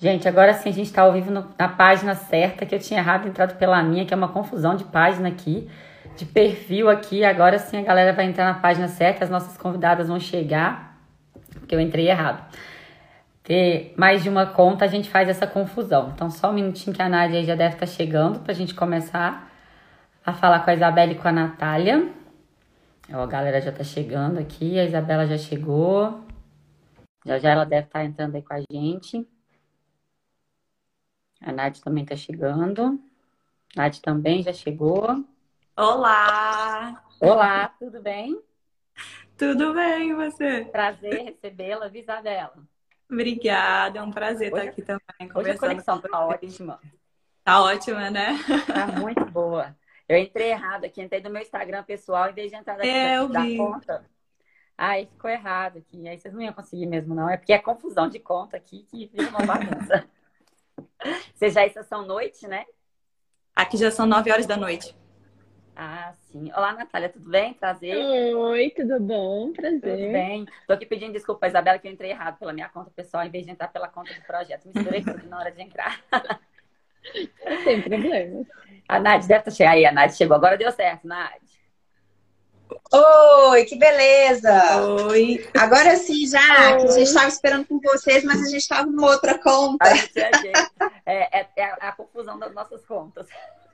Gente, agora sim a gente está ao vivo no, na página certa, que eu tinha errado entrado pela minha, que é uma confusão de página aqui, de perfil aqui. Agora sim a galera vai entrar na página certa, as nossas convidadas vão chegar, porque eu entrei errado. Ter mais de uma conta, a gente faz essa confusão. Então, só um minutinho que a Nádia já deve estar tá chegando para a gente começar a falar com a Isabela e com a Natália. Ó, a galera já está chegando aqui, a Isabela já chegou. Já já ela deve estar tá entrando aí com a gente. A Nath também está chegando. Nath também já chegou. Olá! Olá, tudo bem? Tudo bem, e você? Prazer recebê-la, Isabela. Obrigada, é um prazer hoje, estar aqui também. Hoje a conexão está ótima. Tá ótima, né? Tá muito boa. Eu entrei errado aqui, entrei no meu Instagram pessoal, em vez de entrar daqui é, da conta. Aí ficou errado aqui. Aí vocês não iam conseguir mesmo, não. É porque é confusão de conta aqui que vira uma bagunça. Vocês já são noite, né? Aqui já são nove horas da noite. Ah, sim. Olá, Natália, tudo bem? Prazer. Oi, tudo bom? Prazer. Tudo bem. Tô aqui pedindo desculpa, Isabela, que eu entrei errado pela minha conta pessoal, em vez de entrar pela conta do projeto. Misturei tudo na hora de entrar. Sem problema. A Nath deve estar chegando aí. A Nath chegou. Agora deu certo, Nath. Oi, que beleza! Oi! Agora sim, já, Oi. que a gente estava esperando com vocês, mas a gente estava numa outra conta. É, é, é, a confusão das nossas contas.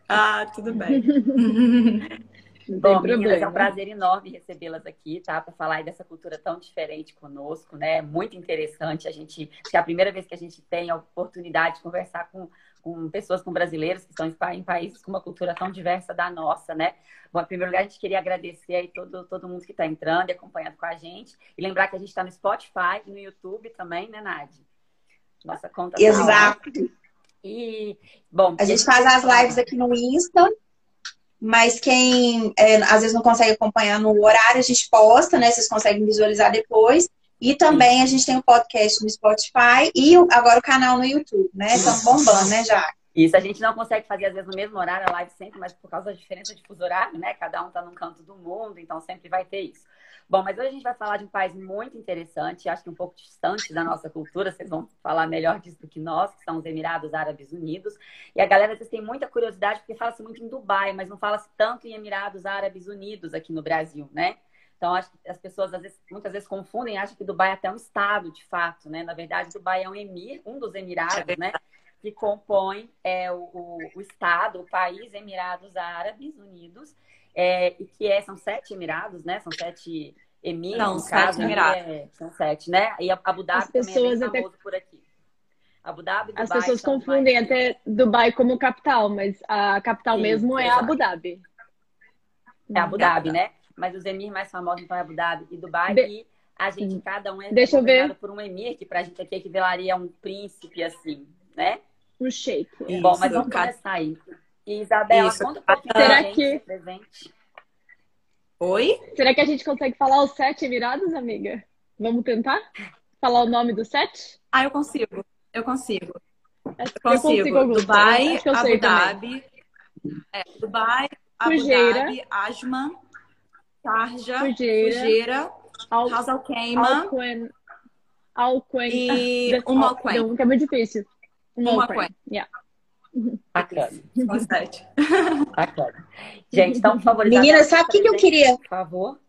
Ah, tudo bem. Bom, meninas, é um prazer enorme recebê-las aqui, tá? Para falar dessa cultura tão diferente conosco, né? Muito interessante. A gente, acho que é a primeira vez que a gente tem a oportunidade de conversar com, com pessoas, com brasileiros que estão em países com uma cultura tão diversa da nossa, né? Bom, em primeiro lugar, a gente queria agradecer aí todo, todo mundo que está entrando e acompanhando com a gente. E lembrar que a gente está no Spotify e no YouTube também, né, Nadi? Nossa conta. Tá Exato. Tá e, bom, a gente faz as lives aqui no Insta mas quem é, às vezes não consegue acompanhar no horário, a gente posta, né? Vocês conseguem visualizar depois. E também a gente tem o um podcast no Spotify e agora o canal no YouTube, né? Estão bombando, né, já? Isso, a gente não consegue fazer, às vezes, no mesmo horário, a live sempre, mas por causa da diferença de fuso horário, né? Cada um tá num canto do mundo, então sempre vai ter isso. Bom, mas hoje a gente vai falar de um país muito interessante, acho que um pouco distante da nossa cultura, vocês vão falar melhor disso do que nós, que são os Emirados Árabes Unidos. E a galera vezes tem muita curiosidade, porque fala-se muito em Dubai, mas não fala-se tanto em Emirados Árabes Unidos aqui no Brasil, né? Então, acho que as pessoas às vezes, muitas vezes confundem, acham que Dubai é até um estado, de fato, né? Na verdade, Dubai é um emir, um dos Emirados, né? Que compõe é, o, o, o estado, o país Emirados Árabes Unidos é, e que é, são sete Emirados, né? São sete Emirs, Não, sete caso, Emirados. É, são sete, né? E Abu Dhabi As pessoas também é bem famoso até... por aqui. Abu Dhabi, Dubai, As pessoas confundem Dubai. até Dubai como capital, mas a capital Sim, mesmo é Abu Dhabi. É Abu Dhabi, né? Mas os emirs mais famosos então é Abu Dhabi e Dubai. Be... E a gente, cada um é Deixa eu ver. por um emir, que pra gente aqui equivalaria a um príncipe, assim, né? Um sheik. Bom, mas vamos começar aí. Isabela, Isso. conta um pouquinho Será que... presente. Oi? Será que a gente consegue falar os sete Emirados, amiga? Vamos tentar? Falar o nome dos sete? Ah, eu consigo. Eu consigo. Eu consigo. Eu consigo Dubai, Abu Dhabi. É, Dubai, Abu Fujeira, Dhabi, Ajman, Sharjah, Fujeira, Fujeira Al, Khaimah, Alquen, Alquen, e Umalquen. Não, que é muito difícil. Umalquen. Yeah. Bacana. Bastante. Bacana. Gente, então, por favor. Menina, sabe o que, que eu queria? Por favor.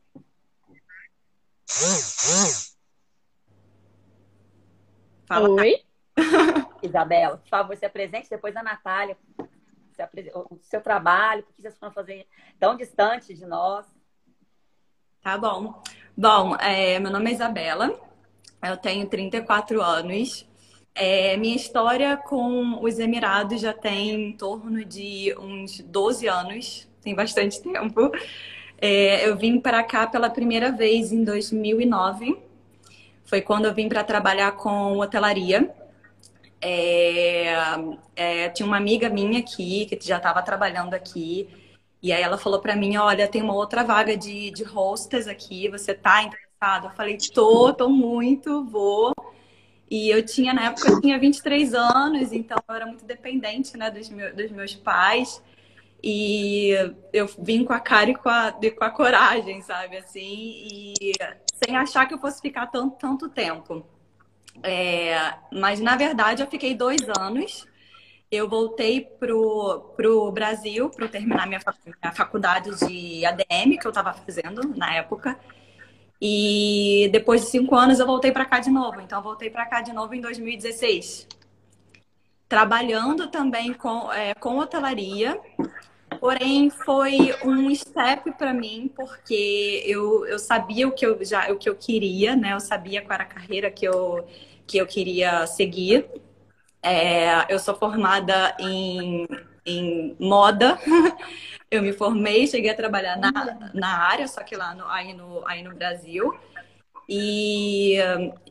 Fala. Oi? Isabela, por favor, se apresente depois a Natália. O seu trabalho, o que vocês foram fazer tão distante de nós. Tá bom. Bom, é, meu nome é Isabela, eu tenho 34 anos. É, minha história com os Emirados já tem em torno de uns 12 anos, tem bastante tempo. É, eu vim para cá pela primeira vez em 2009. Foi quando eu vim para trabalhar com hotelaria. É, é, tinha uma amiga minha aqui que já estava trabalhando aqui. E aí ela falou para mim, olha, tem uma outra vaga de, de hostess aqui, você tá interessado? Eu falei, tô, tô muito, vou. E eu tinha, na época, eu tinha 23 anos, então eu era muito dependente, né, dos, meus, dos meus pais. E eu vim com a cara e com a, com a coragem, sabe, assim, e sem achar que eu fosse ficar tanto, tanto tempo. É, mas, na verdade, eu fiquei dois anos. Eu voltei pro, pro Brasil para terminar minha, faculdade de ADM, que eu estava fazendo na época. E depois de cinco anos eu voltei para cá de novo. Então, voltei para cá de novo em 2016. Trabalhando também com, é, com hotelaria. Porém, foi um step para mim, porque eu, eu sabia o que eu, já, o que eu queria, né? Eu sabia qual era a carreira que eu, que eu queria seguir. É, eu sou formada em, em moda. Eu me formei, cheguei a trabalhar na, na área, só que lá no, aí, no, aí no Brasil. E,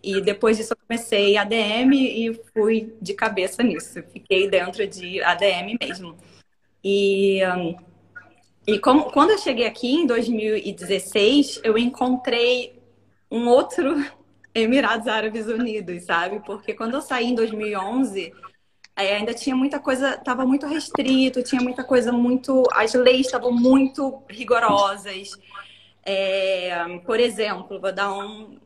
e depois disso eu comecei ADM e fui de cabeça nisso. Fiquei dentro de ADM mesmo. E, e como, quando eu cheguei aqui em 2016, eu encontrei um outro Emirados Árabes Unidos, sabe? Porque quando eu saí em 2011, ainda tinha muita coisa, estava muito restrito, tinha muita coisa muito. As leis estavam muito rigorosas. É, por exemplo, vou dar um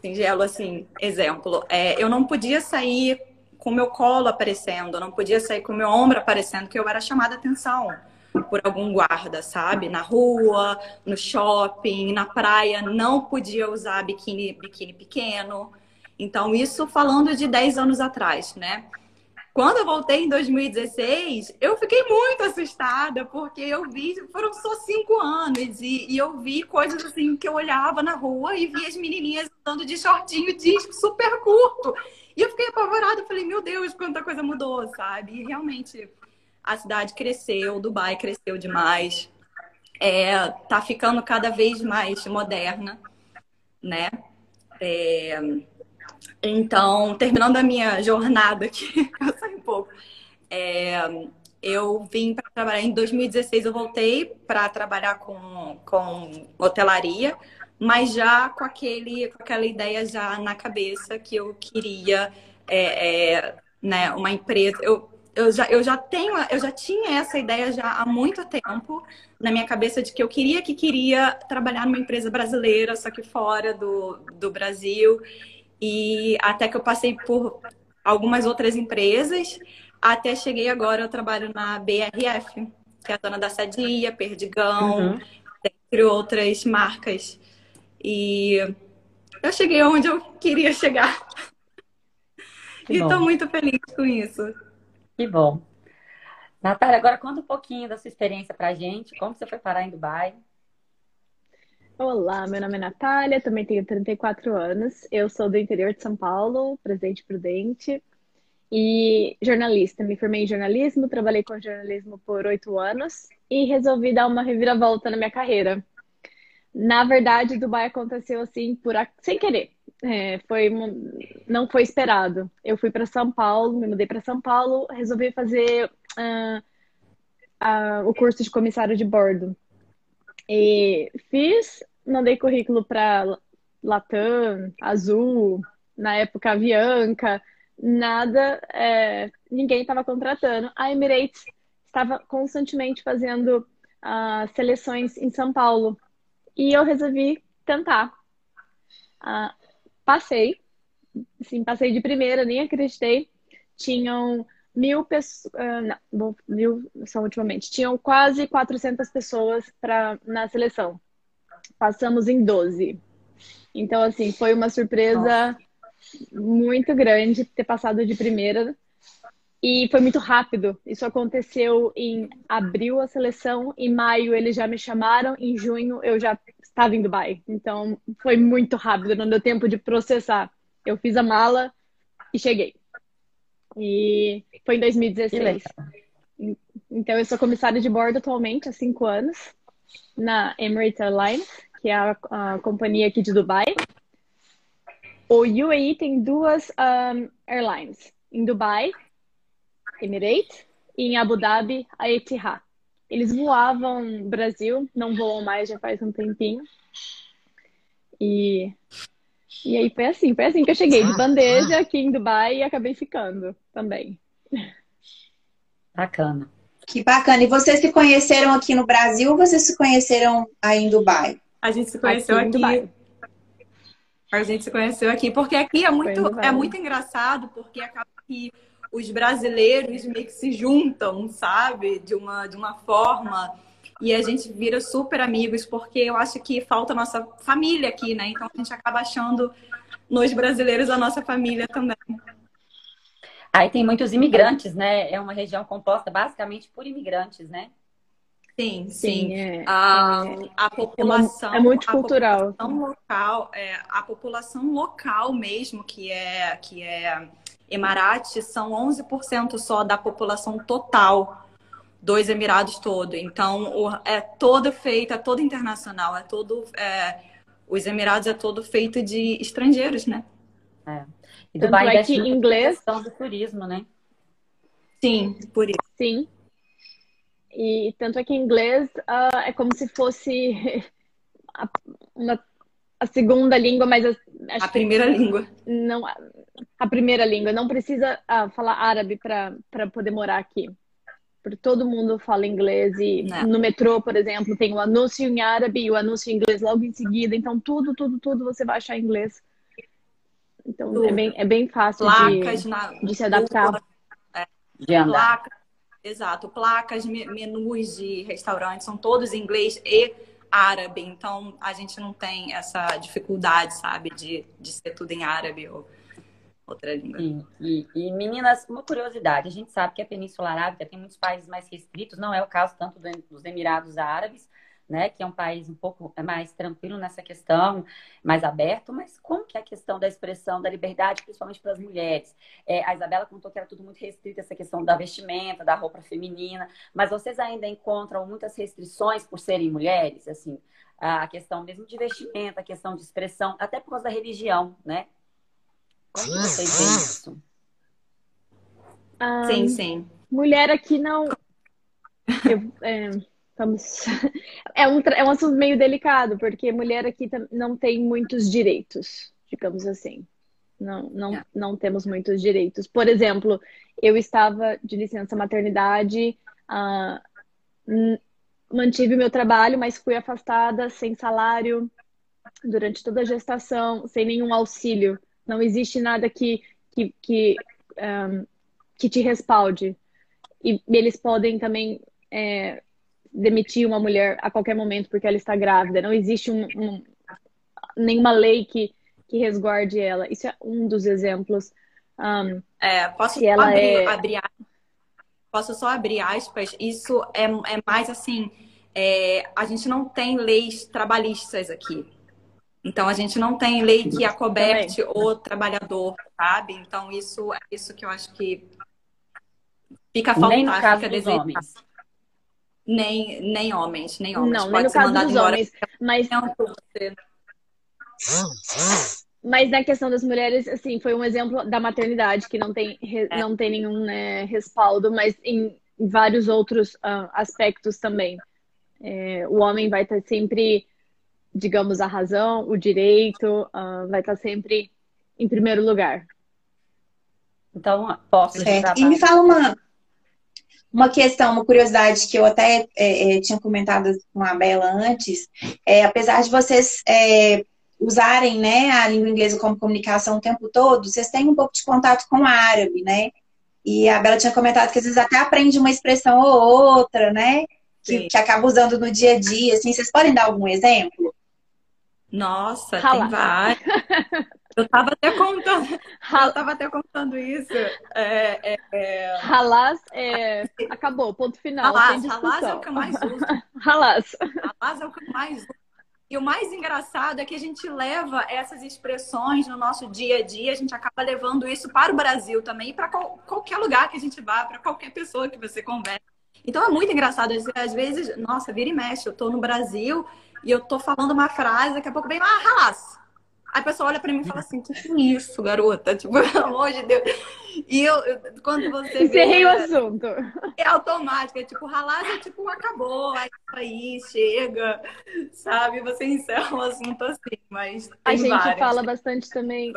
singelo assim, exemplo. É, eu não podia sair com meu colo aparecendo, eu não podia sair com meu ombro aparecendo, que eu era chamada atenção por algum guarda, sabe? Na rua, no shopping, na praia, não podia usar biquíni, biquíni pequeno. Então, isso falando de 10 anos atrás, né? Quando eu voltei em 2016, eu fiquei muito assustada, porque eu vi, foram só cinco anos, e, e, eu vi coisas assim que eu olhava na rua e vi as menininhas andando de shortinho disco super curto. E eu fiquei apavorada, falei, meu Deus, quanta coisa mudou, sabe? E realmente a cidade cresceu, Dubai cresceu demais, é, tá ficando cada vez mais moderna, né? É, então, terminando a minha jornada aqui, eu saí um pouco. É, eu vim para trabalhar em 2016, eu voltei para trabalhar com, com hotelaria, mas já com, aquele, com aquela ideia já na cabeça que eu queria é, é, né, uma empresa. Eu, eu, já, eu já tenho, eu já tinha essa ideia já há muito tempo na minha cabeça de que eu queria que queria trabalhar numa empresa brasileira, só que fora do, do Brasil. E até que eu passei por algumas outras empresas, até cheguei agora, eu trabalho na BRF, que é a dona da Sadia, Perdigão, uhum. entre outras marcas. E eu cheguei onde eu queria chegar. Que e estou muito feliz com isso. Que bom. Natália, agora conta um pouquinho da sua experiência pra gente. Como você foi parar em Dubai? Olá, meu nome é Natália, também tenho 34 anos. Eu sou do interior de São Paulo, Presidente Prudente, e jornalista. Me formei em jornalismo, trabalhei com jornalismo por oito anos e resolvi dar uma reviravolta na minha carreira. Na verdade, Dubai aconteceu assim por sem querer. É, foi não foi esperado. Eu fui para São Paulo, me mudei para São Paulo, resolvi fazer uh, uh, o curso de comissário de bordo. E fiz mandei currículo para Latam, Azul, na época Avianca, nada, é, ninguém estava contratando. A Emirates estava constantemente fazendo uh, seleções em São Paulo e eu resolvi tentar. Uh, passei, sim, passei de primeira, nem acreditei. Tinham mil pessoas, uh, não, mil só ultimamente, tinham quase 400 pessoas pra, na seleção passamos em 12. Então, assim, foi uma surpresa Nossa. muito grande ter passado de primeira. E foi muito rápido. Isso aconteceu em abril a seleção, em maio eles já me chamaram, em junho eu já estava em Dubai. Então foi muito rápido, não deu tempo de processar. Eu fiz a mala e cheguei. E foi em 2016. Então eu sou comissária de bordo atualmente há cinco anos na Emirates Airlines, que é a, a companhia aqui de Dubai. O UAE tem duas um, airlines. Em Dubai, Emirates, e em Abu Dhabi, a Etihad. Eles voavam no Brasil, não voam mais já faz um tempinho. E, e aí foi assim, foi assim que eu cheguei de bandeja aqui em Dubai e acabei ficando também. Bacana. Que bacana. E vocês se conheceram aqui no Brasil ou vocês se conheceram aí em Dubai? A gente se conheceu aqui. aqui. A gente se conheceu aqui, porque aqui é muito, é muito engraçado, porque acaba que os brasileiros meio que se juntam, sabe? De uma, de uma forma. E a gente vira super amigos, porque eu acho que falta a nossa família aqui, né? Então a gente acaba achando nos brasileiros a nossa família também. Aí tem muitos imigrantes, né? É uma região composta basicamente por imigrantes, né? Sim, sim. sim é, a, é, a população. É, é multicultural. A população local, é, a população local mesmo, que é, que é Emirate, são 11% só da população total dos Emirados todo. Então, o, é todo feito, é todo internacional, é todo. É, os Emirados é todo feito de estrangeiros, né? É. E Dubai é que inglês questão do turismo, né? Sim, por isso. Sim. E tanto é que inglês uh, é como se fosse a, uma, a segunda língua, mas a, a primeira língua. Não, a primeira língua. Não precisa uh, falar árabe para poder morar aqui. Porque todo mundo fala inglês e Não. no metrô, por exemplo, tem o anúncio em árabe e o anúncio em inglês logo em seguida. Então, tudo, tudo, tudo você vai achar em inglês. Então, é bem, é bem fácil de, na... de se adaptar. É, de andar. Placas Exato, placas, menus de restaurantes são todos em inglês e árabe, então a gente não tem essa dificuldade, sabe, de, de ser tudo em árabe ou outra língua. E, e, e, meninas, uma curiosidade, a gente sabe que a Península Arábica tem muitos países mais restritos, não é o caso tanto dos Emirados Árabes, né, que é um país um pouco mais tranquilo nessa questão, mais aberto, mas como que é a questão da expressão da liberdade, principalmente para as mulheres? É, a Isabela contou que era tudo muito restrito, essa questão da vestimenta, da roupa feminina, mas vocês ainda encontram muitas restrições por serem mulheres, assim, a questão mesmo de vestimenta, a questão de expressão, até por causa da religião, né? Como vocês veem isso? Um, sim, sim. Mulher aqui não... Eu, é Vamos... É, um, é um assunto meio delicado, porque mulher aqui não tem muitos direitos, digamos assim. Não, não, é. não temos muitos direitos. Por exemplo, eu estava de licença maternidade, uh, mantive meu trabalho, mas fui afastada sem salário durante toda a gestação, sem nenhum auxílio. Não existe nada que, que, que, um, que te respalde. E, e eles podem também é, demitir uma mulher a qualquer momento porque ela está grávida. Não existe um, um, nenhuma lei que, que resguarde ela. Isso é um dos exemplos. Um, é, posso ela abrir, é... abrir, posso só abrir aspas? Isso é, é mais assim. É, a gente não tem leis trabalhistas aqui. Então a gente não tem lei que acoberte o trabalhador, sabe? Então isso é isso que eu acho que fica faltando, fica homens. Nem, nem homens, nem homens. Não, Pode nem no caso dos embora. homens. Mas... Mas na questão das mulheres, assim, foi um exemplo da maternidade, que não tem, é. não tem nenhum né, respaldo, mas em, vários outros uh, aspectos também. É, o homem vai estar sempre, digamos, a razão, o direito, uh, vai estar sempre em primeiro lugar. Então, posso. Certo. E me fala uma, uma questão, uma curiosidade que eu até é, é, tinha comentado com a Bela antes, é, apesar de vocês é, usarem né, a língua inglesa como comunicação o tempo todo, vocês têm um pouco de contato com o árabe, né? E a Bela tinha comentado que às vezes até aprende uma expressão ou outra, né? Que, que acaba usando no dia a dia. Assim, vocês podem dar algum exemplo? Nossa, Rala. tem vários. Eu estava até contando, eu tava até contando isso. É, é, é... Halas é... acabou, ponto final. Halas, halas é o que eu mais uso. halas. Halas é o que eu mais uso. E o mais engraçado é que a gente leva essas expressões no nosso dia a dia, a gente acaba levando isso para o Brasil também, para qual, qualquer lugar que a gente vá, para qualquer pessoa que você converse. Então é muito engraçado. Às vezes, nossa, vira e mexe, eu estou no Brasil e eu estou falando uma frase, daqui a pouco vem, ah, halas. Aí a pessoa olha pra mim e fala assim: que é isso, garota? Tipo, pelo amor de Deus. E eu, quando você. Encerrei o assunto. É automático, é tipo, ralar é tipo, acabou, é aí, chega, sabe? Você encerra o assunto assim, mas. a gente várias. fala bastante também.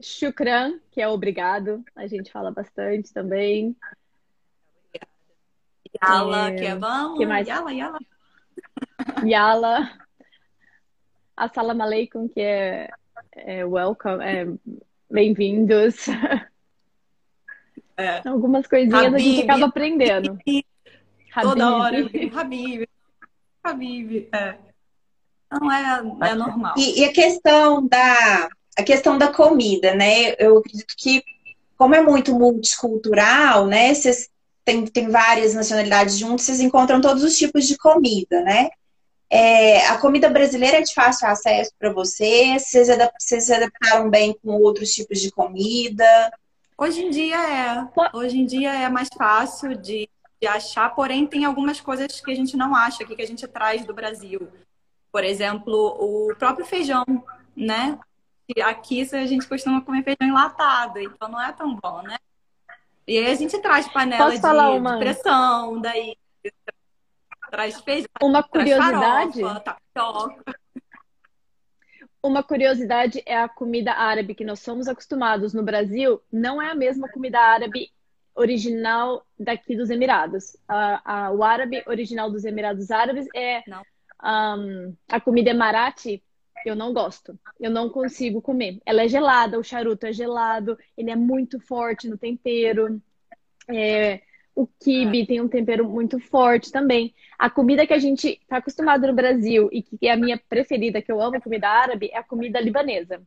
Shukran, que é obrigado, a gente fala bastante também. Yala, é... que é vamos. Que mais? Yala, yala. Yala. Assalamu alaikum, que é, é, welcome, é, bem-vindos. É. Algumas coisinhas Habib, a gente acaba aprendendo. Habib, toda hora, Habib, Habib, é. Não é, é normal. E, e, a questão da a questão da comida, né? Eu acredito que como é muito multicultural, né? Vocês tem, tem várias nacionalidades juntas, vocês encontram todos os tipos de comida, né? É, a comida brasileira é de fácil acesso para vocês? Vocês, vocês se adaptaram bem com outros tipos de comida? Hoje em dia é. Hoje em dia é mais fácil de, de achar, porém tem algumas coisas que a gente não acha aqui, que a gente traz do Brasil. Por exemplo, o próprio feijão, né? Aqui a gente costuma comer feijão enlatado, então não é tão bom, né? E aí a gente traz panela de, de, pressão, daí traz feijão, uma curiosidade. Farofa, uma curiosidade é a comida árabe que nós somos acostumados no Brasil, não é a mesma comida árabe original daqui dos Emirados. A, a, o árabe original dos Emirados Árabes é um, a comida emarate eu não gosto. Eu não consigo comer. Ela é gelada, o charuto é gelado, ele é muito forte no tempero. É, o kibe é. tem um tempero muito forte também. A comida que a gente está acostumado no Brasil e que é a minha preferida, que eu amo comida árabe, é a comida libanesa.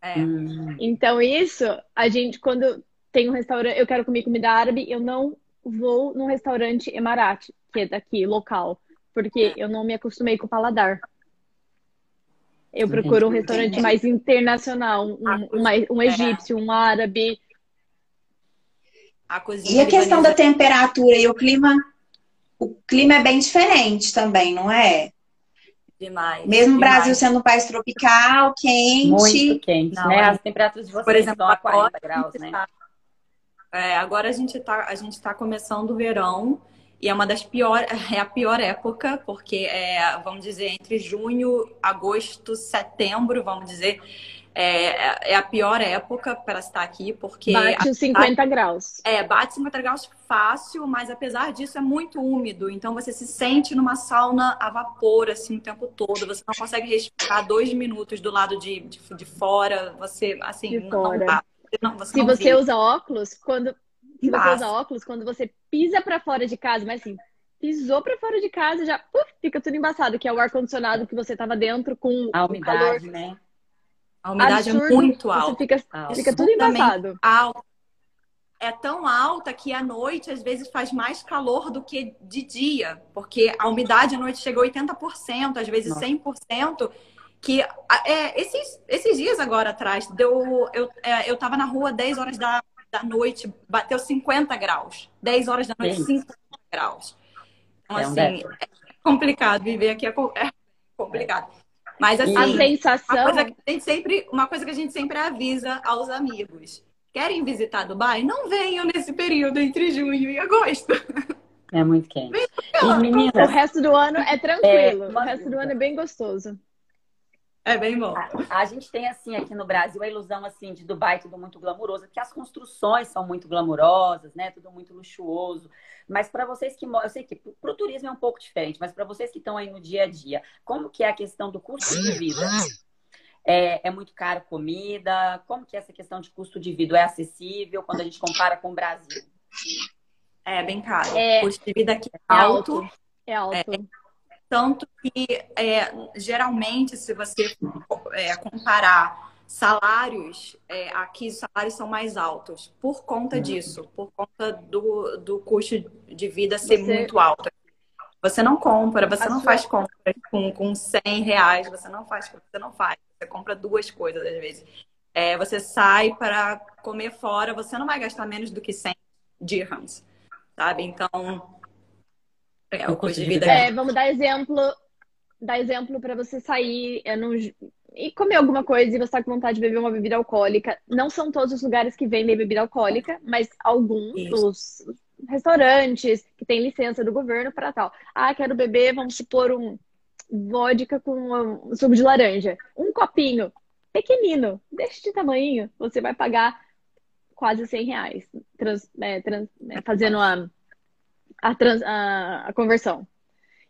É. Hum. Então, isso, a gente, quando tem um restaurante, eu quero comer comida árabe, eu não vou num restaurante emarate, que é daqui, local, porque é. eu não me acostumei com o paladar. Eu procuro um restaurante mais internacional, um, um, um egípcio, um árabe. A e a questão da temperatura e o clima? O clima é bem diferente também, não é? Demais. Mesmo o Brasil sendo um país tropical, quente. Muito quente, não, né? É. As temperaturas de vocês Por exemplo, a 40 graus, né? Tá, é, agora a gente está a gente tá começando o verão e é uma das piores, é a pior época, porque é, vamos dizer, entre junho, agosto, setembro, vamos dizer, é, é a pior época para estar aqui, porque. Bate os 50 a, graus. É, bate 50 graus fácil, mas apesar disso é muito úmido. Então você se sente numa sauna a vapor, assim, o tempo todo. Você não consegue respirar dois minutos do lado de, de, de fora. Você, assim, de não, fora. dá. Não, você Se você usa óculos, quando se você usa óculos, quando você pisa para fora de casa, mas assim, pisou para fora de casa, já uf, fica tudo embaçado, que é o ar-condicionado que você tava dentro com a umidade, calor. né? A umidade é Absurdo, é muito alta. Você fica, fica tudo embaçado. Alta. É tão alta que à noite, às vezes, faz mais calor do que de dia, porque a umidade à noite chega a 80%, às vezes Nossa. 100%, que é, esses, esses dias agora atrás, deu, eu, é, eu tava na rua 10 horas da, da noite bateu 50 graus. 10 horas da noite, Sim. 50 graus. Então, é um assim, é complicado viver aqui, é, é complicado. Mas assim, a sensação. Uma coisa, que a gente sempre, uma coisa que a gente sempre avisa aos amigos. Querem visitar Dubai? Não venham nesse período entre junho e agosto. É muito quente. E, meninas, o resto do ano é tranquilo. É, o resto do ano é bem gostoso. É bem bom. A, a, gente tem, assim, aqui no Brasil, a ilusão, assim, de Dubai tudo muito glamuroso, porque as construções são muito glamurosas, né? Tudo muito luxuoso. Mas para vocês que eu sei que para o turismo é um pouco diferente, mas para vocês que estão aí no dia a dia, como que é a questão do custo de vida? É, é, muito caro comida? Como que é essa questão de custo de vida? É acessível quando a gente compara com o Brasil? É bem caro. É, o custo de vida aqui é alto. É alto. É, tanto que, é, geralmente, se você é, comparar salários, é, aqui os salários são mais altos por conta uhum. disso, por conta do, do custo de vida ser você... muito alto. Você não compra, você A não sua... faz compras com, com 100 reais, você não faz, você não faz, você compra duas coisas às vezes. É, você sai para comer fora, você não vai gastar menos do que 100 dirhams, sabe? Então, é, o custo de vida. É, vamos dar exemplo, dar exemplo para você sair é, num, e comer alguma coisa e você está com vontade de beber uma bebida alcoólica. Não são todos os lugares que vendem bebida alcoólica, mas alguns os restaurantes que têm licença do governo para tal. Ah, quero beber, vamos supor, um vodka com um suco de laranja. Um copinho pequenino, deste de tamanho, você vai pagar quase 100 reais trans, é, trans, é, fazendo a a, trans, a, a conversão.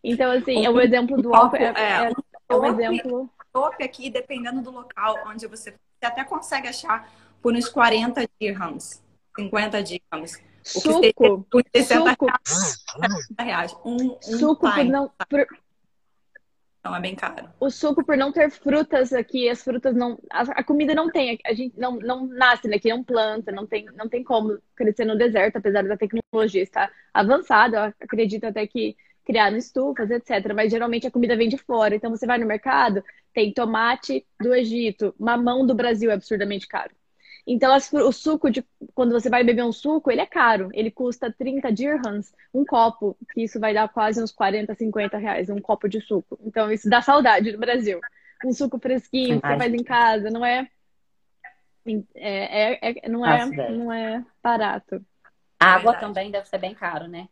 Então, assim, é um exemplo do álcool. É, é, é um exemplo. chopp aqui, dependendo do local onde você você até consegue achar por uns 40 dirhams, 50 dirhams. O suco, suco. reais. Um, um suco por não, por, então é bem caro. O suco, por não ter frutas aqui, as frutas não. A, comida não tem, a gente não, não nasce aqui, não planta, não tem, não tem como crescer no deserto, apesar da tecnologia estar avançada. Eu acredito até que criaram estufas, etc. Mas geralmente a comida vem de fora. Então você vai no mercado, tem tomate do Egito, mamão do Brasil é absurdamente caro. Então, o suco de quando você vai beber um suco, ele é caro. Ele custa 30 dirhams um copo, que isso vai dar quase uns 40, 50 reais, um copo de suco. Então, isso dá saudade do Brasil. Um suco fresquinho que você faz em casa, não é. É, é, é não, é não é barato. A água também deve ser bem caro, né?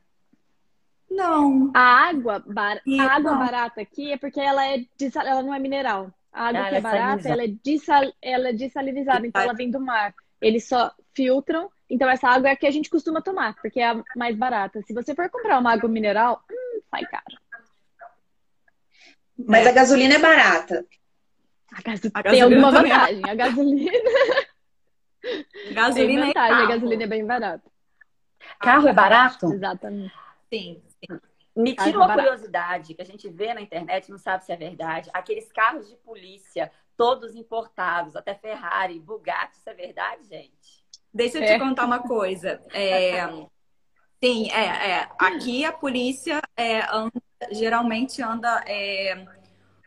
Não. A água, bar... a água barata aqui é porque ela, é ela não é mineral. A água ah, que é, é barata, ela é, desal... ela é desalinizada, então ela vem do mar. Eles só filtram, então essa água é a que a gente costuma tomar, porque é a mais barata. Se você for comprar uma água mineral, hum, sai caro. Mas a gasolina é barata. A, gaso... a Tem alguma é vantagem. A gasolina. gasolina Tem vantagem, é a gasolina é bem barata. Carro é barato? Exatamente. Sim. Me tira uma curiosidade que a gente vê na internet, não sabe se é verdade. Aqueles carros de polícia, todos importados, até Ferrari, Bugatti, isso é verdade, gente? Deixa eu é. te contar uma coisa. É, sim, é, é, Aqui a polícia é, anda, geralmente anda é,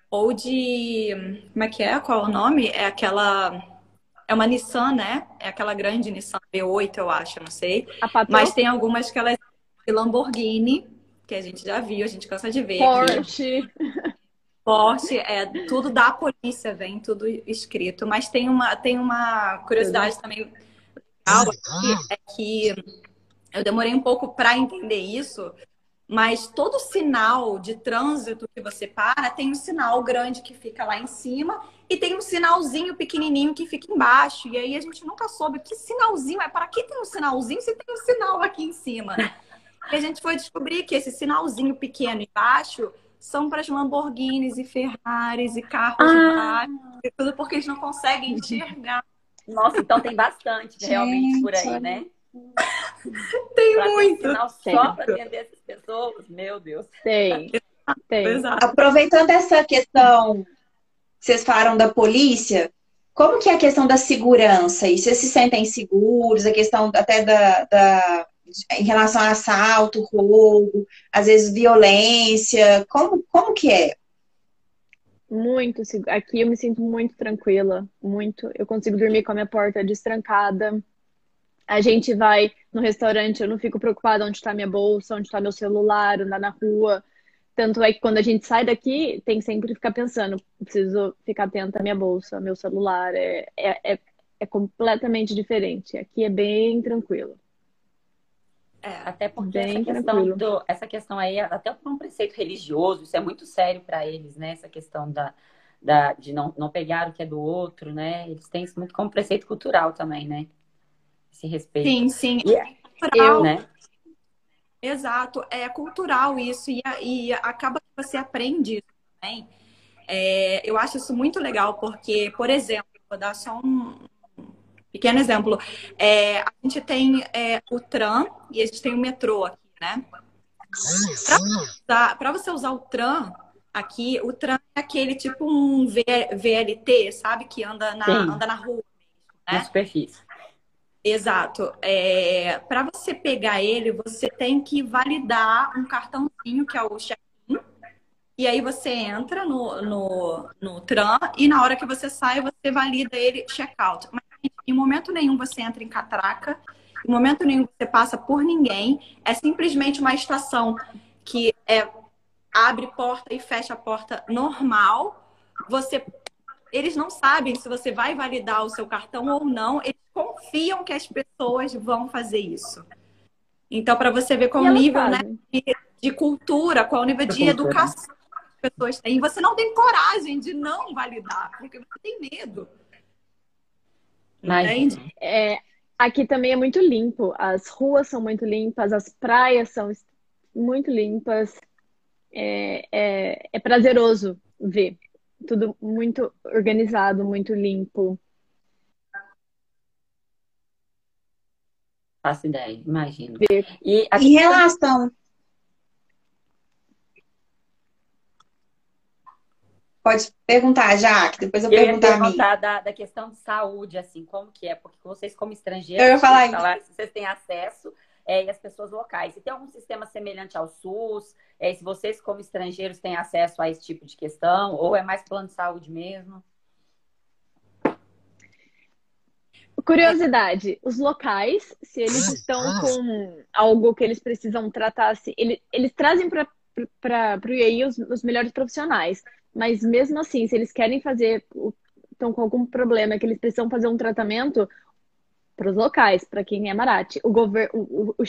ou de. Como é que é? Qual é o nome? É aquela. É uma Nissan, né? É aquela grande Nissan V8, eu acho, não sei. Mas tem algumas que elas Lamborghini que a gente já viu, a gente cansa de ver. Aqui. Porsche, é tudo da polícia, vem tudo escrito. Mas tem uma, tem uma curiosidade também legal aqui, é que eu demorei um pouco para entender isso, mas todo sinal de trânsito que você para tem um sinal grande que fica lá em cima e tem um sinalzinho pequenininho que fica embaixo. E aí a gente nunca soube que sinalzinho é. Para que tem um sinalzinho se tem um sinal aqui em cima? E a gente foi descobrir que esse sinalzinho pequeno embaixo são para as Lamborghinis e Ferraris e carros ah. e tudo porque eles não conseguem enxergar. Nossa, então tem bastante realmente por aí, né? Tem pra muito. Sinal só para atender essas pessoas, meu Deus. Tem. tem. Aproveitando essa questão, vocês falaram da polícia, como que é a questão da segurança? E vocês se sentem seguros? A questão até da, da em relação a assalto, roubo, às vezes violência? Como, como que é? Muito. Aqui eu me sinto muito tranquila, muito. Eu consigo dormir com a minha porta destrancada. A gente vai no restaurante, eu não fico preocupada onde está minha bolsa, onde está meu celular, andar na rua. Tanto é que quando a gente sai daqui, tem que sempre ficar pensando, preciso ficar atenta à minha bolsa, meu celular. É, é, é, é completamente diferente. Aqui é bem tranquilo. É, até porque essa questão, do, essa questão aí, até por um preceito religioso, isso é muito sério para eles, né? Essa questão da, da, de não, não pegar o que é do outro, né? Eles têm isso muito como preceito cultural também, né? Esse respeito. Sim, sim. E, é cultural, né? Exato, é cultural isso, e, e acaba que você aprende isso também. É, eu acho isso muito legal, porque, por exemplo, vou dar só um, Pequeno exemplo. É, a gente tem é, o tram e a gente tem o metrô aqui, né? Para você usar o tram aqui, o tram é aquele tipo um VLT, sabe? Que anda na, anda na rua. Né? Na superfície. Exato. É, Para você pegar ele, você tem que validar um cartãozinho, que é o check-in. E aí você entra no, no, no tram e na hora que você sai, você valida ele check-out. Mas em momento nenhum você entra em catraca, em momento nenhum você passa por ninguém. É simplesmente uma estação que é, abre porta e fecha a porta normal. Você, eles não sabem se você vai validar o seu cartão ou não. Eles confiam que as pessoas vão fazer isso. Então, para você ver qual o nível né, de, de, cultura, qual o nível de, de educação que as pessoas têm. E você não tem coragem de não validar, porque você tem medo. Mas, é, aqui também é muito limpo. As ruas são muito limpas, as praias são muito limpas. É, é, é prazeroso ver. tudo muito organizado, muito limpo. Faço ideia, imagino. E Em relação. Pode perguntar, Jaque, depois eu, eu perguntar ia perguntar da, da questão de saúde, assim, como que é? Porque vocês, como estrangeiros, eu ia falar, falar se vocês têm acesso é, e as pessoas locais. Se tem algum sistema semelhante ao SUS, é, se vocês, como estrangeiros, têm acesso a esse tipo de questão, ou é mais plano de saúde mesmo? Curiosidade, os locais, se eles estão com algo que eles precisam tratar, se, eles, eles trazem para o IAI os, os melhores profissionais, mas mesmo assim, se eles querem fazer, estão com algum problema que eles precisam fazer um tratamento, para os locais, para quem é Marate. O, gover o, o, o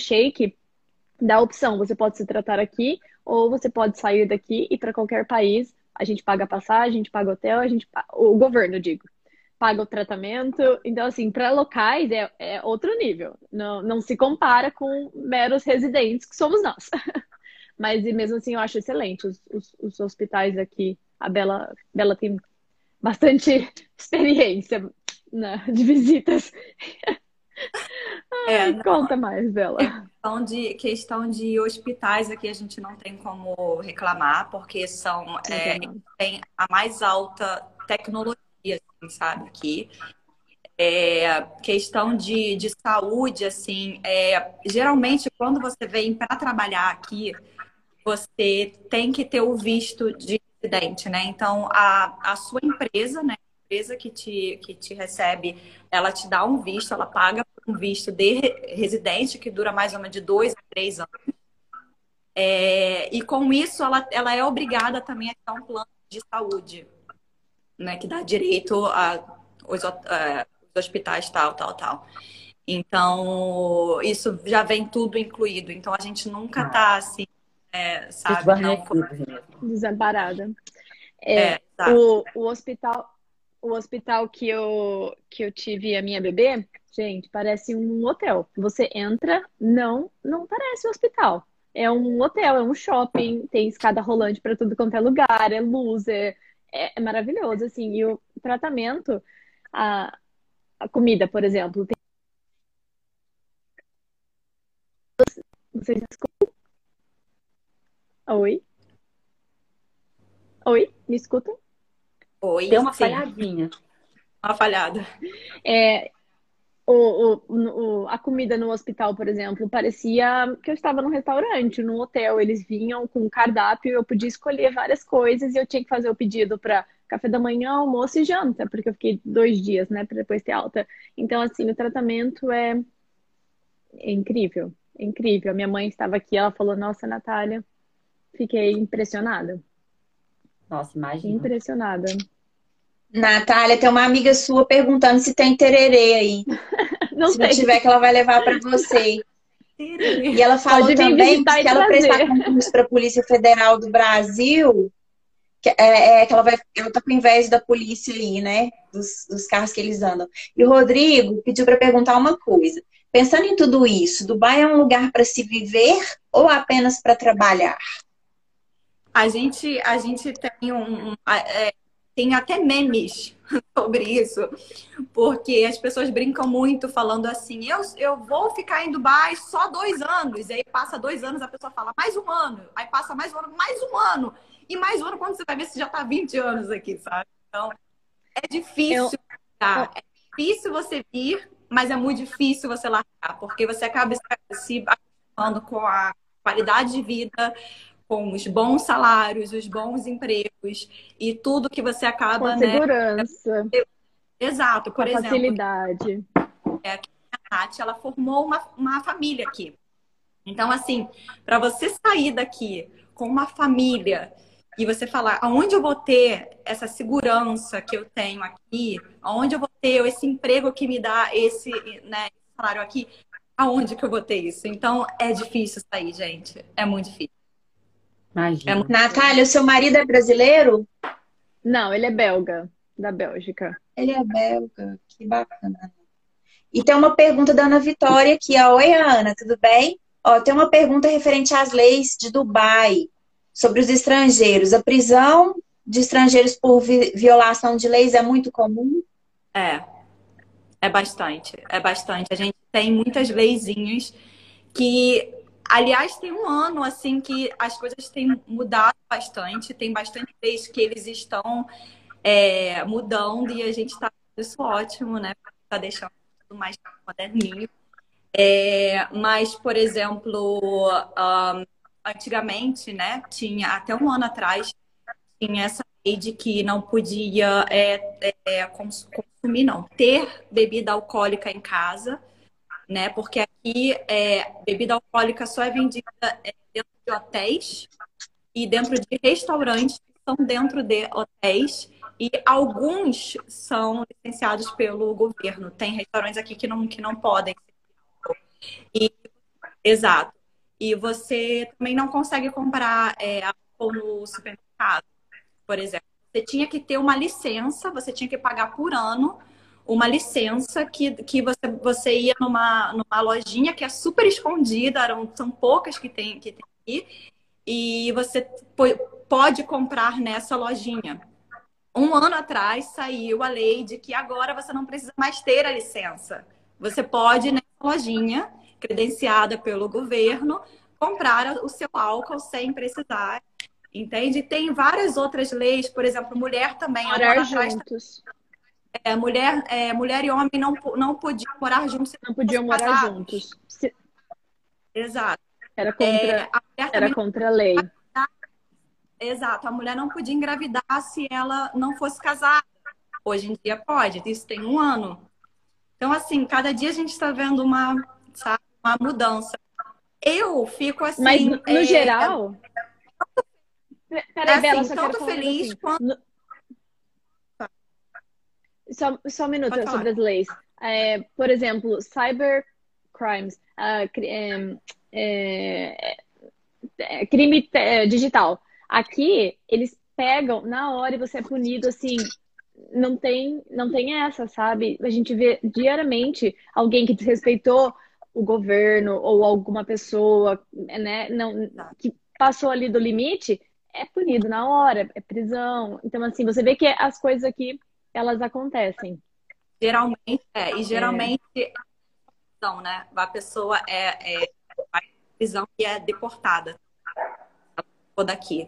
dá a opção, você pode se tratar aqui ou você pode sair daqui e para qualquer país. A gente paga passagem, a gente paga hotel, a gente o governo, digo, paga o tratamento. Então, assim, para locais é, é outro nível. Não, não se compara com meros residentes que somos nós. Mas mesmo assim eu acho excelente os, os, os hospitais aqui. A Bela, Bela tem bastante experiência de visitas. É, Ai, é, conta mais dela. Questão de, questão de hospitais aqui a gente não tem como reclamar, porque são é, tem a mais alta tecnologia, assim, sabe, aqui. É, questão de, de saúde, assim, é, geralmente quando você vem para trabalhar aqui, você tem que ter o visto de né? Então, a, a sua empresa, né, empresa que te, que te recebe, ela te dá um visto, ela paga um visto de residente, que dura mais ou menos de dois a três anos. É, e com isso, ela, ela é obrigada também a ter um plano de saúde, né, que dá direito a os, a, os hospitais tal, tal, tal. Então, isso já vem tudo incluído. Então, a gente nunca tá assim, é, sabe? Não... Desamparada. É, é o, o hospital o hospital que eu, que eu tive a minha bebê, gente, parece um hotel. Você entra, não, não parece um hospital. É um hotel, é um shopping, tem escada rolante para tudo quanto é lugar, é luz, é, é, é, maravilhoso, assim. E o tratamento, a, a comida, por exemplo, tem... Vocês escutam? Oi? Oi, me escutam? Oi, Deu uma sim. falhadinha. Uma falhada. É, o, o, o, a comida no hospital, por exemplo, parecia que eu estava num restaurante, num hotel. Eles vinham com um cardápio, eu podia escolher várias coisas e eu tinha que fazer o pedido para café da manhã, almoço e janta, porque eu fiquei dois dias, né, para depois ter alta. Então, assim, o tratamento é, é incrível, é incrível. A minha mãe estava aqui, ela falou: Nossa, Natália, fiquei impressionada. Nossa, imagina. Impressionada. Natália, tem uma amiga sua perguntando se tem tererê aí. Não se tem. não tiver, que ela vai levar para você. E ela falou também que se ela prestar concurso para a Polícia Federal do Brasil, que, é, é, que ela vai. Eu tô com inveja da polícia aí, né? Dos, dos carros que eles andam. E o Rodrigo pediu para perguntar uma coisa. Pensando em tudo isso, Dubai é um lugar para se viver ou apenas para trabalhar? A gente, a gente tem um, um é, tem até memes sobre isso, porque as pessoas brincam muito falando assim: eu, eu vou ficar em Dubai só dois anos. E aí passa dois anos, a pessoa fala mais um ano. Aí passa mais um ano, mais um ano. E mais um ano, quando você vai ver, você já está 20 anos aqui, sabe? Então, é difícil. Eu... Tá? É difícil você vir, mas é muito difícil você largar, porque você acaba se acostumando com a qualidade de vida, com os bons salários, os bons empregos e tudo que você acaba, com né? Segurança. Exato, por com exemplo. Facilidade. É, a Nath, ela formou uma, uma família aqui. Então, assim, para você sair daqui com uma família e você falar aonde eu vou ter essa segurança que eu tenho aqui, aonde eu vou ter esse emprego que me dá esse, né, salário aqui, aonde que eu vou ter isso? Então, é difícil sair, gente. É muito difícil. Imagina. É... Natália, o seu marido é brasileiro? Não, ele é belga, da Bélgica. Ele é belga, que bacana. E tem uma pergunta da Ana Vitória aqui. Oi, Ana, tudo bem? Ó, tem uma pergunta referente às leis de Dubai sobre os estrangeiros. A prisão de estrangeiros por vi violação de leis é muito comum? É, é bastante, é bastante. A gente tem muitas leizinhas que, aliás, tem um ano assim que as coisas têm mudado bastante, tem bastante leis que eles estão é, mudando e a gente está isso ótimo, né? Está deixando tudo mais moderninho. É, mas, por exemplo, um, antigamente, né, tinha até um ano atrás, tinha essa lei de que não podia é, é, consumir, não, ter bebida alcoólica em casa, né? Porque aqui é, bebida alcoólica só é vendida é, dentro de hotéis e dentro de restaurantes que são dentro de hotéis e alguns são licenciados pelo governo. Tem restaurantes aqui que não, que não podem. Exato. E você também não consegue comprar é, álcool no supermercado, por exemplo. Você tinha que ter uma licença, você tinha que pagar por ano uma licença que, que você, você ia numa, numa lojinha que é super escondida, eram, são poucas que tem, que tem aqui, e você pode comprar nessa lojinha um ano atrás saiu a lei de que agora você não precisa mais ter a licença. Você pode, nessa lojinha, credenciada pelo governo, comprar o seu álcool sem precisar. Entende? Tem várias outras leis, por exemplo, mulher também. Morar juntos. É, mulher, é, mulher e homem não, não podiam morar juntos. Não podiam morar casados. juntos. Se... Exato. Era contra, é, era contra a lei. Exato, a mulher não podia engravidar se ela não fosse casada. Hoje em dia pode, isso tem um ano. Então, assim, cada dia a gente está vendo uma, sabe, uma mudança. Eu fico assim. Mas no, é, geral. É, Peraí, assim, Bela, tanto feliz assim. quanto. No... Só, só um minuto sobre as leis. É, por exemplo, cyber crimes, uh, é, é, crime digital. Aqui, eles pegam na hora e você é punido assim. Não tem, não tem essa, sabe? A gente vê diariamente alguém que desrespeitou o governo ou alguma pessoa, né, não, que passou ali do limite, é punido na hora, é prisão. Então, assim, você vê que as coisas aqui, elas acontecem. Geralmente, é, e geralmente, é. Então, né, a pessoa é, é prisão e é deportada daqui.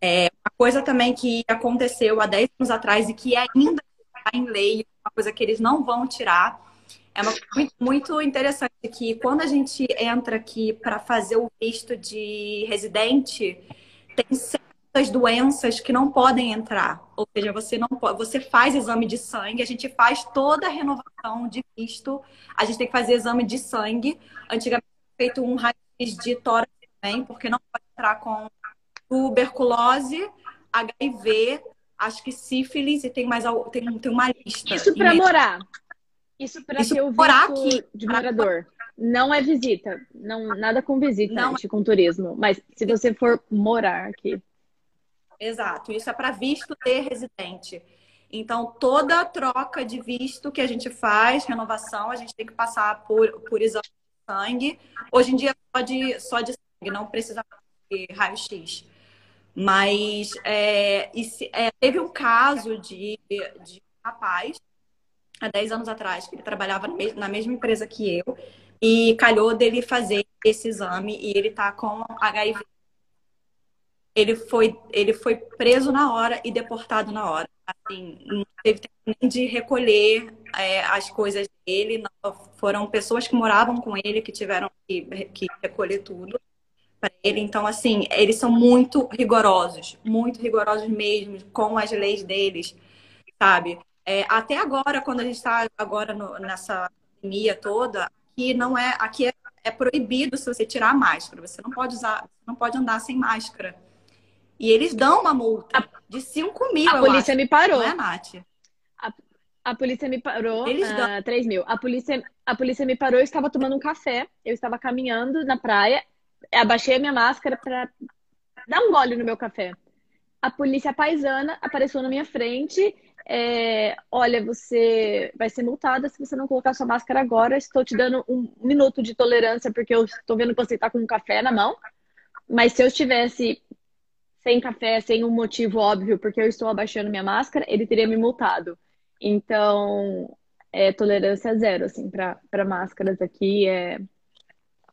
É, uma coisa também que aconteceu há 10 anos atrás e que ainda está em lei, uma coisa que eles não vão tirar, é uma coisa muito interessante que quando a gente entra aqui para fazer o visto de residente, tem doenças que não podem entrar. Ou seja, você não pode, você faz exame de sangue, a gente faz toda a renovação de visto, a gente tem que fazer exame de sangue. Antigamente feito um raio-x de tórax também, porque não pode entrar com tuberculose, HIV, acho que sífilis e tem mais tem, tem uma lista. Isso para morar. Isso para ter o visto aqui, de morador. Não é visita, não nada com visita, não. com turismo, mas se você for morar aqui. Exato, isso é para visto de residente. Então, toda troca de visto que a gente faz, renovação, a gente tem que passar por, por exame de sangue. Hoje em dia, só de, só de sangue, não precisa de raio-x. Mas é, é, teve um caso de, de um rapaz, há 10 anos atrás, que ele trabalhava na mesma empresa que eu, e calhou dele fazer esse exame e ele tá com HIV. Ele foi, ele foi preso na hora e deportado na hora. Assim, não teve tempo nem de recolher é, as coisas dele. Não, foram pessoas que moravam com ele que tiveram que, que recolher tudo para ele. Então, assim, eles são muito rigorosos, muito rigorosos mesmo com as leis deles, sabe? É, até agora, quando a gente está agora no, nessa pandemia toda, aqui não é, aqui é, é, proibido se você tirar a máscara. Você não pode usar, não pode andar sem máscara. E eles dão uma multa de 5 mil. A polícia acho. me parou. Não é, Nath? A, a polícia me parou. Eles dão. Uh, 3 mil. A polícia, a polícia me parou, eu estava tomando um café, eu estava caminhando na praia abaixei a minha máscara para dar um gole no meu café. A polícia paisana apareceu na minha frente. É, Olha, você vai ser multada se você não colocar sua máscara agora. Estou te dando um minuto de tolerância porque eu estou vendo que você está com um café na mão. Mas se eu estivesse sem café, sem um motivo óbvio, porque eu estou abaixando minha máscara, ele teria me multado. Então, é tolerância zero, assim, para máscaras aqui. É...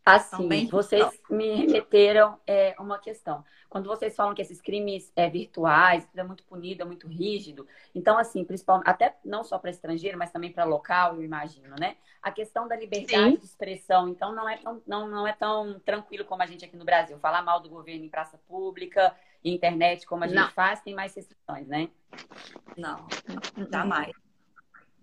Assim, vocês me remeteram é, uma questão. Quando vocês falam que esses crimes é, virtuais, é muito punido, é muito rígido, então, assim, principalmente, até não só para estrangeiro, mas também para local, eu imagino, né? A questão da liberdade Sim. de expressão, então, não é, tão, não, não é tão tranquilo como a gente aqui no Brasil. Falar mal do governo em praça pública, internet, como a gente não. faz, tem mais restrições, né? Não, jamais.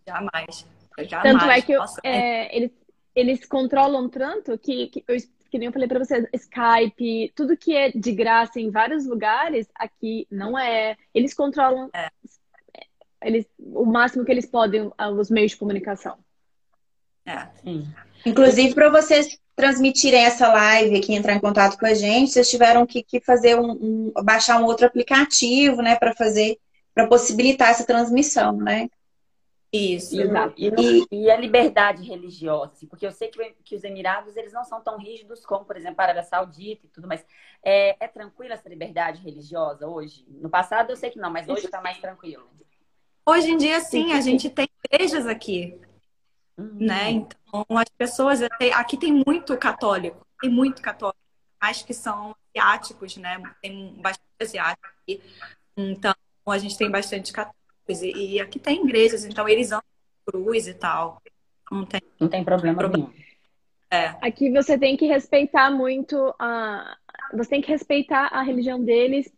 Jamais. jamais. Tanto é que eu, é, eles, eles controlam tanto que, que, eu, que nem eu falei para vocês, Skype, tudo que é de graça em vários lugares, aqui não é. Eles controlam é. Eles, o máximo que eles podem, ah, os meios de comunicação. É. Sim. Inclusive, para vocês transmitirem essa live aqui, entrar em contato com a gente, vocês tiveram que, que fazer um, um, baixar um outro aplicativo, né, para fazer, para possibilitar essa transmissão, né? Isso. E, e, e, a liberdade religiosa, assim, porque eu sei que, que, os Emirados eles não são tão rígidos como, por exemplo, a Arábia Saudita e tudo, mas é, é tranquila essa liberdade religiosa hoje? No passado eu sei que não, mas hoje está mais tranquilo. Hoje em dia, sim, a gente tem igrejas aqui, uhum. né? Então, as pessoas... Aqui tem muito católico, tem muito católico, mais que são asiáticos, né? Tem bastante asiáticos aqui. Então, a gente tem bastante católicos. E, e aqui tem igrejas, então eles amam cruz e tal. Não tem, não tem problema, problema. nenhum. É. Aqui você tem que respeitar muito a... Você tem que respeitar a religião deles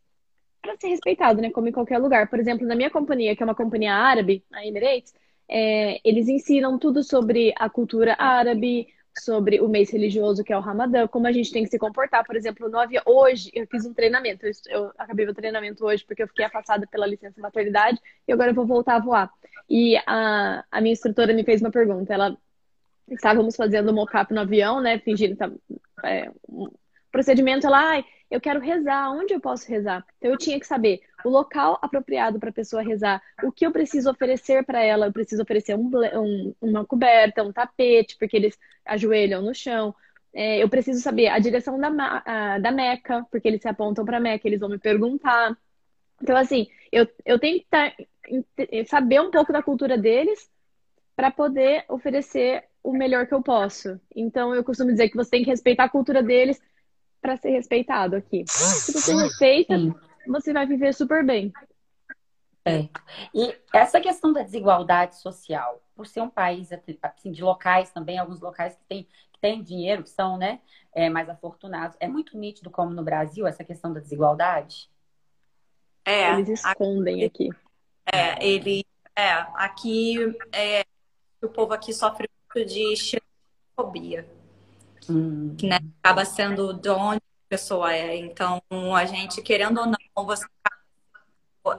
para ser respeitado, né? Como em qualquer lugar. Por exemplo, na minha companhia, que é uma companhia árabe, a Emirates, é, eles ensinam tudo sobre a cultura árabe, sobre o mês religioso que é o Ramadã, como a gente tem que se comportar. Por exemplo, no avião, hoje eu fiz um treinamento, eu, eu acabei meu treinamento hoje porque eu fiquei afastada pela licença maternidade e agora eu vou voltar a voar. E a, a minha instrutora me fez uma pergunta, ela estávamos fazendo mock-up no avião, né, fingindo tá, é, um procedimento, ela, ai, eu quero rezar, onde eu posso rezar? Então eu tinha que saber o local apropriado para a pessoa rezar, o que eu preciso oferecer para ela, eu preciso oferecer um, um, uma coberta, um tapete, porque eles ajoelham no chão. É, eu preciso saber a direção da, a, da Meca, porque eles se apontam para a Meca, eles vão me perguntar. Então, assim, eu, eu tenho que tá, saber um pouco da cultura deles para poder oferecer o melhor que eu posso. Então, eu costumo dizer que você tem que respeitar a cultura deles para ser respeitado aqui. Se você respeita, Sim. Você vai viver super bem. É. E essa questão da desigualdade social, por ser um país assim, de locais também, alguns locais que têm, que têm dinheiro, que são né, é, mais afortunados, é muito nítido como no Brasil essa questão da desigualdade? É, eles escondem aqui. É, ele é aqui é, o povo aqui sofre muito de xenofobia hum. né? Acaba sendo de onde a pessoa é. Então, a gente, querendo ou não, você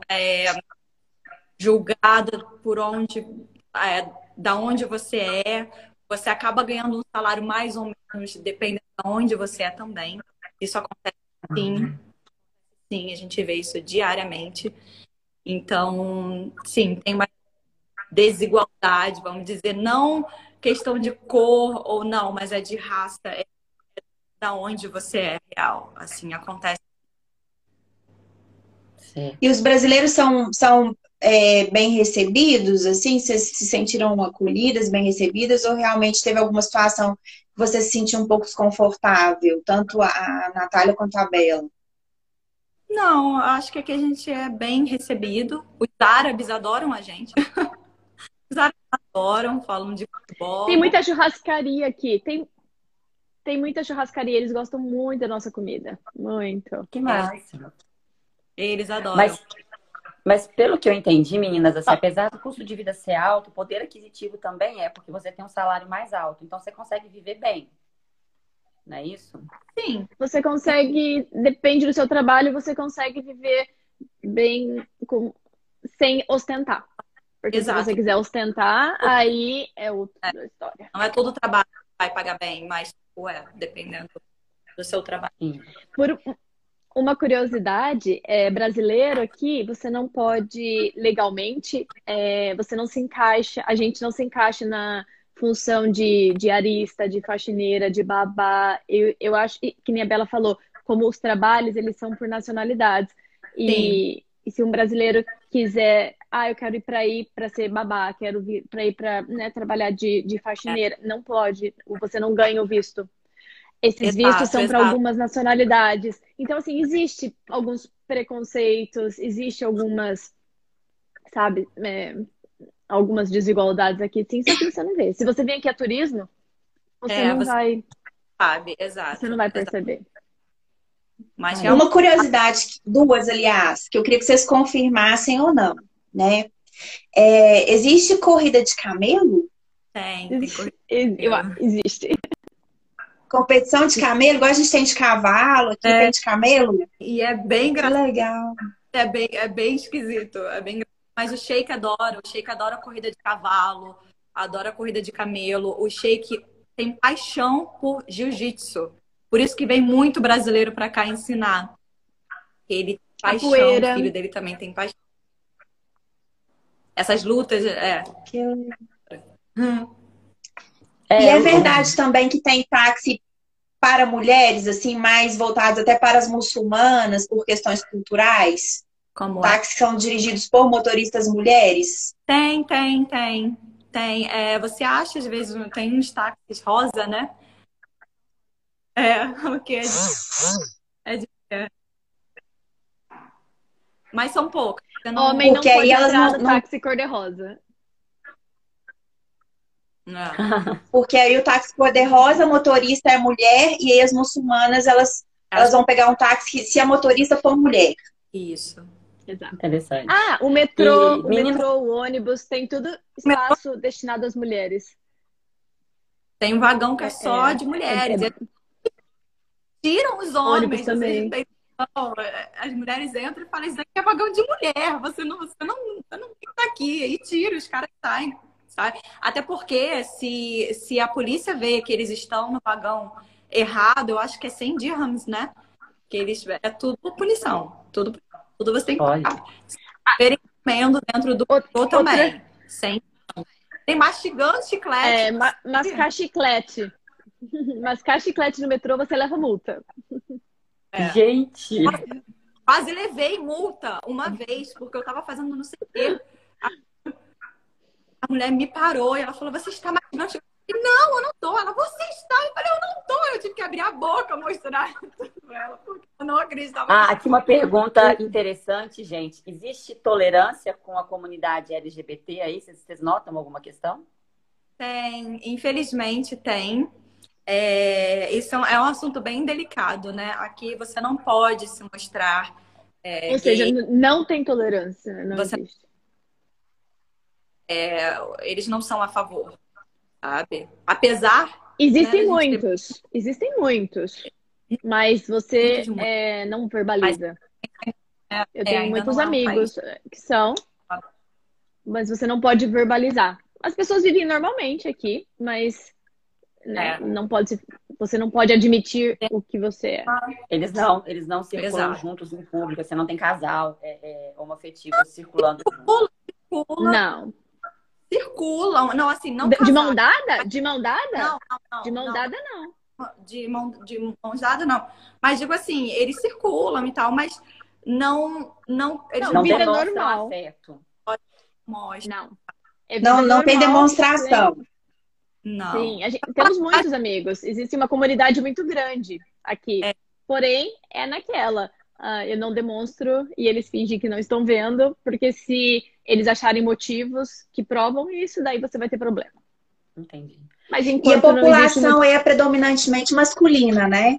é julgada por onde, é, da onde você é, você acaba ganhando um salário mais ou menos, dependendo de onde você é também. Isso acontece sim. Sim, a gente vê isso diariamente. Então, sim, tem uma desigualdade, vamos dizer, não questão de cor ou não, mas é de raça, é da onde você é real. Assim, acontece. Sim. E os brasileiros são, são é, bem recebidos, assim? Vocês se sentiram acolhidas, bem recebidas, ou realmente teve alguma situação que você se sentiu um pouco desconfortável, tanto a Natália quanto a Bela? Não, acho que aqui a gente é bem recebido. Os árabes adoram a gente. Os árabes adoram, falam de futebol. Tem muita churrascaria aqui. Tem, tem muita churrascaria, eles gostam muito da nossa comida. Muito. Que massa. Eles adoram. Mas, mas pelo que eu entendi, meninas, assim, ah. apesar do custo de vida ser alto, o poder aquisitivo também é, porque você tem um salário mais alto. Então você consegue viver bem. Não é isso? Sim. Você consegue, depende do seu trabalho, você consegue viver bem com, sem ostentar. Porque Exato. se você quiser ostentar, aí é outra é. história. Não é todo trabalho que vai pagar bem, mas é, dependendo do seu trabalho. Por uma curiosidade, é, brasileiro aqui, você não pode legalmente, é, você não se encaixa, a gente não se encaixa na função de diarista, de faxineira, de babá. Eu, eu acho que nem a Bela falou, como os trabalhos, eles são por nacionalidades. E, e, se um brasileiro quiser, ah, eu quero ir para ir para ser babá, quero vir para ir para né, trabalhar de, de faxineira, não pode, você não ganha o visto. Esses exato, vistos são para algumas nacionalidades. Então, assim, existe alguns preconceitos, existe algumas, sabe, é, algumas desigualdades aqui, sim, só que você não vê. Se você vem aqui a turismo, você é, não você vai. Sabe, exato. Você não vai perceber. Mas Uma curiosidade, duas, aliás, que eu queria que vocês confirmassem ou não, né? É, existe corrida de camelo? Tem, tem corrida. Existe. Competição de camelo, igual a gente tem de cavalo, aqui é. tem de camelo. E é bem engraçado. Legal. É bem, é bem esquisito. É bem Mas o Sheik adora. O Sheik adora corrida de cavalo, adora corrida de camelo. O Sheik tem paixão por jiu-jitsu. Por isso que vem muito brasileiro para cá ensinar. Ele tem paixão, o filho dele também tem paixão. Essas lutas, é. Que... Hum. É, e é verdade também que tem táxi para mulheres, assim, mais voltados até para as muçulmanas, por questões culturais? Como é? táxis são dirigidos por motoristas mulheres? Tem, tem, tem. Tem. É, você acha, às vezes, tem uns táxis rosa, né? É, o que é de... É de... É. Mas são poucos. Não... Homem não Porque pode entrar não, no táxi cor-de-rosa. Porque aí o táxi cor-de-rosa, motorista é mulher, e aí as muçulmanas, elas, elas vão pegar um táxi se a motorista for mulher. Isso. Exato. Interessante. Ah, o metrô, e, o metrô, o ônibus, tem tudo espaço metrô... destinado às mulheres. Tem um vagão que é, é só é, de mulheres. É, é... Tiram os homens. também. As mulheres entram e falam, isso aqui é vagão de mulher, você não, você não, você não fica aqui. E tira, os caras saem. Sabe? Até porque se, se a polícia vê que eles estão no vagão errado, eu acho que é 100 dirhams, né? Que eles é tudo punição, tudo, tudo você tem que pagar. comendo dentro do metrô também. Sem... Tem mastigando chiclete. É, ma mascar chiclete. mascar chiclete no metrô, você leva multa. É. Gente! Quase, quase levei multa uma vez, porque eu tava fazendo não sei o quê a mulher me parou e ela falou: Você está mastigando? Eu não, eu não tô. Ela, você está? Eu falei, eu não tô. Eu tive que abrir a boca, mostrar ela, porque eu não acreditava. Ah, aqui uma pergunta interessante, gente. Existe tolerância com a comunidade LGBT aí? Vocês, vocês notam alguma questão? Tem, infelizmente tem. É, isso é um assunto bem delicado, né? Aqui você não pode se mostrar. É, Ou seja, gay. não tem tolerância, não você existe é, eles não são a favor, sabe? Apesar. Existem né, muitos, ter... existem muitos, mas você é, não verbaliza. É, Eu tenho muitos amigos que são, mas você não pode verbalizar. As pessoas vivem normalmente aqui, mas né, não pode, você não pode admitir o que você é. Eles não, eles não circulam juntos em público, você não tem casal é, é, homoafetivo circulando. Circula. Não circulam. Não, assim, não. De mão dada? De mão dada? Não, não, não De mão não. dada, não. De mão, de mão dada, não. Mas digo assim, eles circulam e tal, mas não. Não, eles não, não vida normal. Afeto. Mostra. Não. É não, não tem demonstração. Não. Sim, gente, temos muitos amigos. Existe uma comunidade muito grande aqui. É. Porém, é naquela. Uh, eu não demonstro e eles fingem que não estão vendo, porque se eles acharem motivos que provam isso, daí você vai ter problema. Entendi. Mas e a população muito... é predominantemente masculina, né?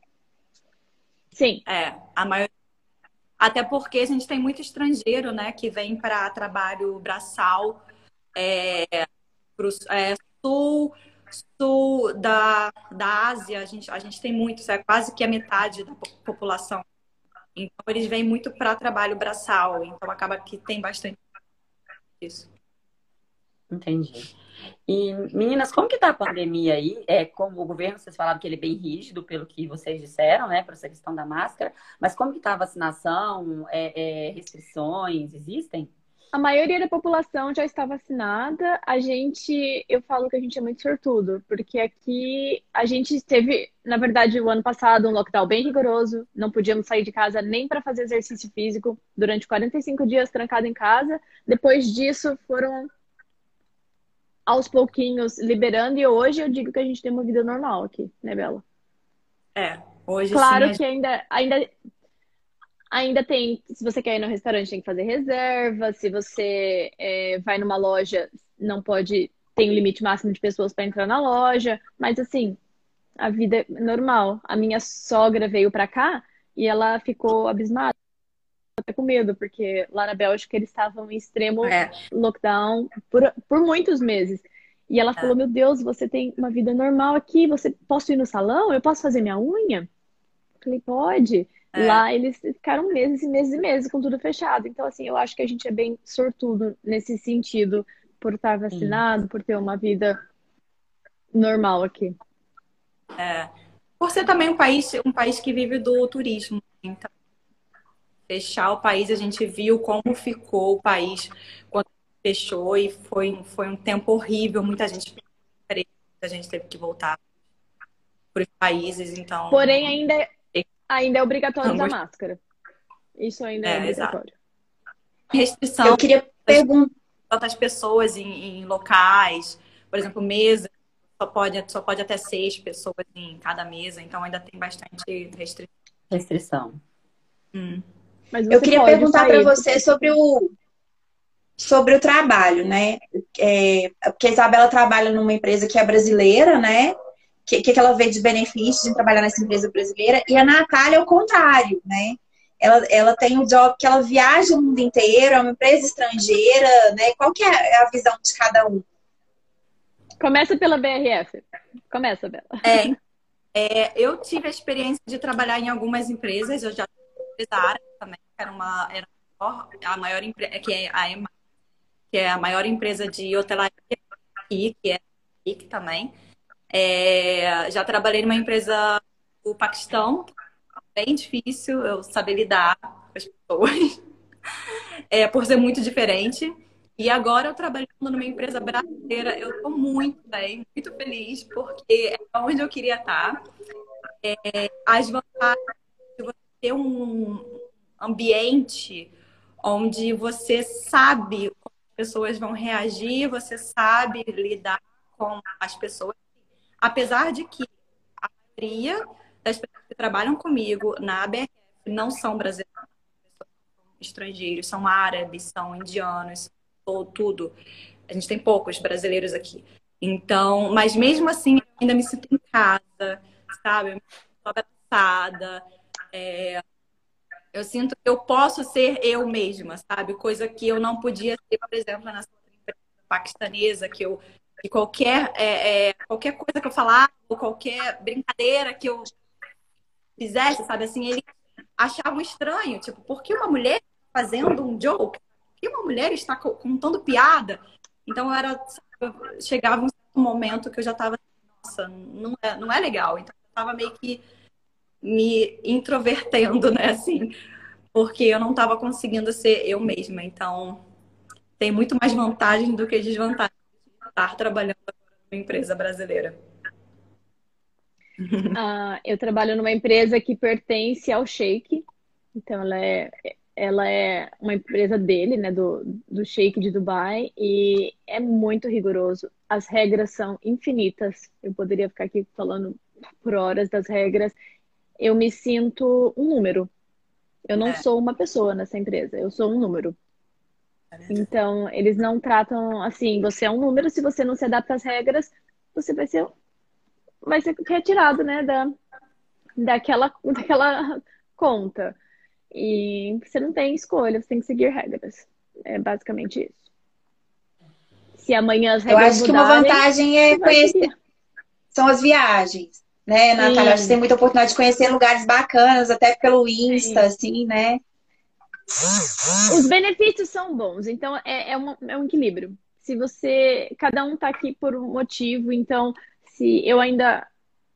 Sim. É, a maioria. Até porque a gente tem muito estrangeiro, né, que vem para trabalho braçal é, pro, é, sul, sul da, da Ásia. A gente, a gente tem muito, é quase que a metade da população. Então, eles vêm muito para trabalho braçal. Então, acaba que tem bastante isso. Entendi. E, meninas, como que tá a pandemia aí? É, como o governo, vocês falaram que ele é bem rígido, pelo que vocês disseram, né, para essa questão da máscara, mas como que tá a vacinação? É, é, restrições existem? A maioria da população já está vacinada. A gente, eu falo que a gente é muito sortudo, porque aqui a gente teve, na verdade, o ano passado um lockdown bem rigoroso, não podíamos sair de casa nem para fazer exercício físico durante 45 dias trancado em casa. Depois disso, foram aos pouquinhos liberando e hoje eu digo que a gente tem uma vida normal aqui, né, Bela? É, hoje Claro sim, que ainda, ainda Ainda tem, se você quer ir no restaurante, tem que fazer reserva. Se você é, vai numa loja, não pode, tem um limite máximo de pessoas para entrar na loja. Mas assim, a vida é normal. A minha sogra veio para cá e ela ficou abismada, até com medo, porque lá na Bélgica eles estavam em extremo É. lockdown por, por muitos meses. E ela falou: Meu Deus, você tem uma vida normal aqui, você posso ir no salão? Eu posso fazer minha unha? Eu falei, pode. É. Lá eles ficaram meses e meses e meses com tudo fechado. Então, assim, eu acho que a gente é bem sortudo nesse sentido, por estar vacinado, por ter uma vida normal aqui. É. Por ser também um país, um país que vive do turismo. Então, fechar o país, a gente viu como ficou o país quando fechou e foi, foi um tempo horrível. Muita gente, muita gente teve que voltar para os países. Então, Porém, ainda é, ainda é obrigatório Não, usar gost- máscara. Isso ainda é, É, exato. obrigatório. restrição Eu queria perguntar. tantas pessoas em, em locais, por exemplo, mesa, só pode, só pode até seis pessoas em cada mesa, então ainda tem bastante restrição. Restrição. Hum. Mas Eu queria perguntar para você sobre o sobre o trabalho, né? É, porque a Isabela trabalha numa empresa que é brasileira, né? O que, que ela vê de benefícios em trabalhar nessa empresa brasileira? E a Natália é o contrário, né? Ela, ela tem um job que ela viaja o mundo inteiro, é uma empresa estrangeira, né? Qual que é a visão de cada um? Começa pela BRF. Começa, Bela. É, é, eu tive a experiência de trabalhar em algumas empresas, eu já fiz a área também, que era uma era a maior empresa, que é a EMA, que é a maior empresa de hotelaria aqui, que é aqui também. É, já trabalhei numa empresa do Paquistão, bem difícil eu saber lidar com as pessoas, é, por ser muito diferente. E agora eu trabalhando numa empresa brasileira, eu estou muito bem, muito feliz, porque é onde eu queria estar. É, as vantagens de você ter um ambiente onde você sabe como as pessoas vão reagir, você sabe lidar com as pessoas. Apesar de que a maioria das pessoas que trabalham comigo na ABRF não são brasileiros, são estrangeiros, são árabes, são indianos, ou tudo. A gente tem poucos brasileiros aqui. Então, mas mesmo assim, ainda me sinto em casa, sabe? Eu me sinto abraçada. É, eu sinto que eu posso ser eu mesma, sabe? Coisa que eu não podia ser, por exemplo, outra empresa paquistanesa, que eu que qualquer, é, é, qualquer coisa que eu falava, ou qualquer brincadeira que eu fizesse, sabe? Assim, eles achavam estranho. Tipo, por que uma mulher fazendo um joke? Por que uma mulher está co- contando piada? Então, era, sabe, chegava um momento que eu já estava, nossa, não é, não é legal. Então, eu estava meio que me introvertendo, né? Assim, porque eu não estava conseguindo ser eu mesma. Então, tem muito mais vantagem do que desvantagem de estar trabalhando agora numa empresa brasileira. Ah, eu trabalho numa empresa que pertence ao Sheik. Então, ela é, ela é uma empresa dele, né, do, do Sheik de Dubai, e é muito rigoroso. As regras são infinitas. Eu poderia ficar aqui falando por horas das regras. Eu me sinto um número. Eu não É. sou uma pessoa nessa empresa, eu sou um número. Então, eles não tratam assim, você é um número, se você não se adapta às regras, você vai ser vai ser retirado, né, da, daquela, daquela conta. E você não tem escolha, você tem que seguir regras. É basicamente isso. Se amanhã as Eu regras acho que uma mudarem, vantagem é conhecer, seguir. são as viagens, né, Natália? Sim. Acho que tem muita oportunidade de conhecer lugares bacanas, até pelo Insta, assim, né? Os benefícios são bons, então é, é, é um equilíbrio. Se você. Cada um tá aqui por um motivo, então, se eu ainda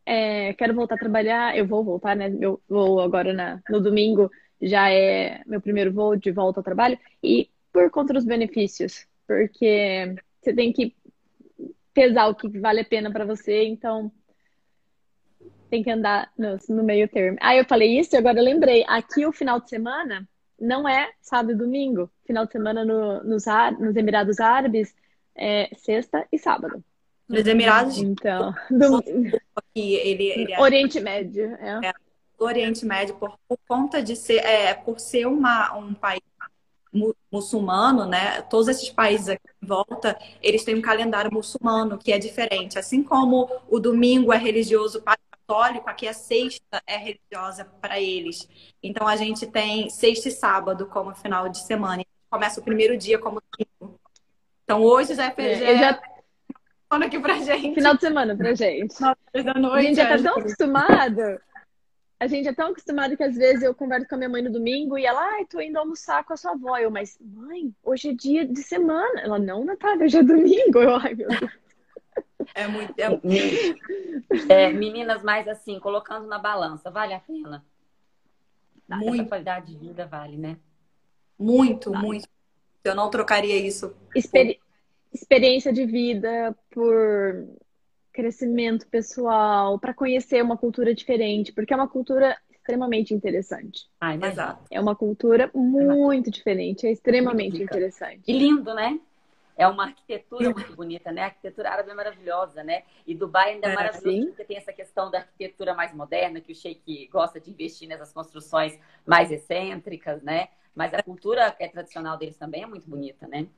é, quero voltar a trabalhar, eu vou voltar, né? Eu vou agora na, no domingo, já é meu primeiro voo de volta ao trabalho. E por conta dos benefícios, porque você tem que pesar o que vale a pena para você, então tem que andar no, no, meio termo. Ah, eu falei isso e agora eu lembrei. Aqui o final de semana não é sábado e domingo. Final de semana no, nos, nos Emirados Árabes é sexta e sábado. Nos Emirados? Então, do... ele, ele é... Oriente Médio. É. é. Oriente Médio, por, por conta de ser, é, por ser uma, um país muçulmano, né? Todos esses países aqui em volta, eles têm um calendário muçulmano que é diferente. Assim como o domingo é religioso para católico, aqui a sexta é religiosa para eles. Então a gente tem sexta e sábado como final de semana. Começa o primeiro dia como domingo. Então hoje já é, é já... aqui pra gente. Final de semana pra gente. da noite. A gente já tá tão acostumado a gente é tão acostumado que às vezes eu converso com a minha mãe no domingo e ela, ai, tô indo almoçar com a sua avó. Eu, mas, mãe, hoje é dia de semana. Ela, não, Natália, hoje é domingo. Eu, ai, meu Deus. É muito. É... É, meninas, mais assim, colocando na balança, vale a pena? Muito. Essa qualidade de vida vale, né? Muito, vale. muito. Eu não trocaria isso. Experi... Experiência de vida por crescimento pessoal, para conhecer uma cultura diferente, porque é uma cultura extremamente interessante. Ah, exato. É uma cultura muito diferente, é extremamente interessante. E lindo, né? É uma arquitetura muito bonita, né? A arquitetura árabe é maravilhosa, né? E Dubai ainda é, é maravilhoso sim. porque tem essa questão da arquitetura mais moderna, que o Sheik gosta de investir nessas construções mais excêntricas, né? Mas a cultura é tradicional deles também é muito bonita, né?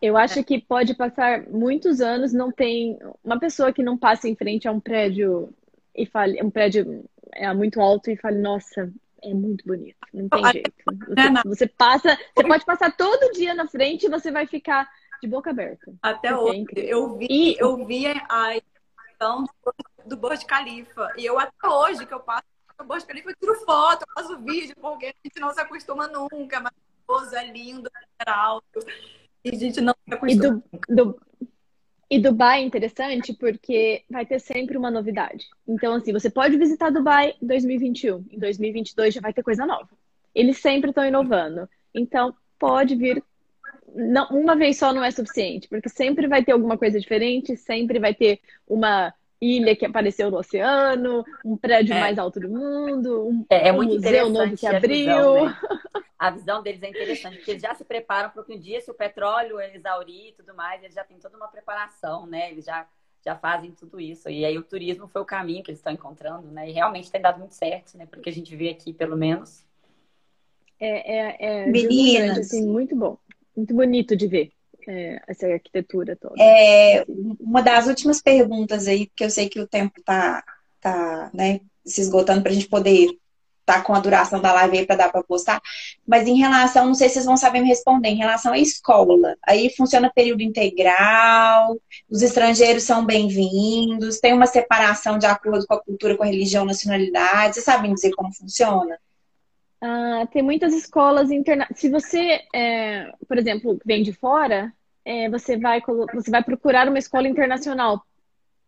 Eu acho que pode passar muitos anos, não tem uma pessoa que não passe em frente a um prédio e fale, um prédio é muito alto e fale, nossa, é muito bonito, não tem jeito. Você, você passa, você pode passar todo dia na frente e você vai ficar de boca aberta. Até é hoje, eu vi, e... eu vi a questão do Burj Khalifa e eu até hoje que eu passo no Burj Khalifa eu tiro foto, eu faço vídeo porque a gente não se acostuma nunca, mas é lindo, é alto. E a gente não e, do, do, e Dubai é interessante porque vai ter sempre uma novidade. Então, assim, você pode visitar Dubai em 2021. Em 2022 já vai ter coisa nova. Eles sempre estão inovando. Então, pode vir. Não, uma vez só não é suficiente, porque sempre vai ter alguma coisa diferente, sempre vai ter uma ilha que apareceu no oceano, um prédio é. mais alto do mundo, um, é, é um museu novo que abriu. Visão, né? a visão deles é interessante, porque eles já se preparam para que um dia, se o petróleo exaurir e tudo mais, eles já têm toda uma preparação, né? Eles já, já fazem tudo isso. E aí o turismo foi o caminho que eles estão encontrando, né? E realmente tem dado muito certo, né? Porque a gente vê aqui, pelo menos. É, é, é Meninas. Assim, muito bom. Muito bonito de ver é, essa arquitetura toda. É, uma das últimas perguntas aí, porque eu sei que o tempo tá, tá né, se esgotando para a gente poder tá com a duração da live aí para dar para postar. Mas em relação, não sei se vocês vão saber me responder, em relação à escola, aí funciona período integral, os estrangeiros são bem-vindos, tem uma separação de acordo com a cultura, com a religião, nacionalidade. Vocês sabem dizer como funciona? Ah, tem muitas escolas internacionais. Se você, é, por exemplo, vem de fora, é, você, vai, você vai procurar uma escola internacional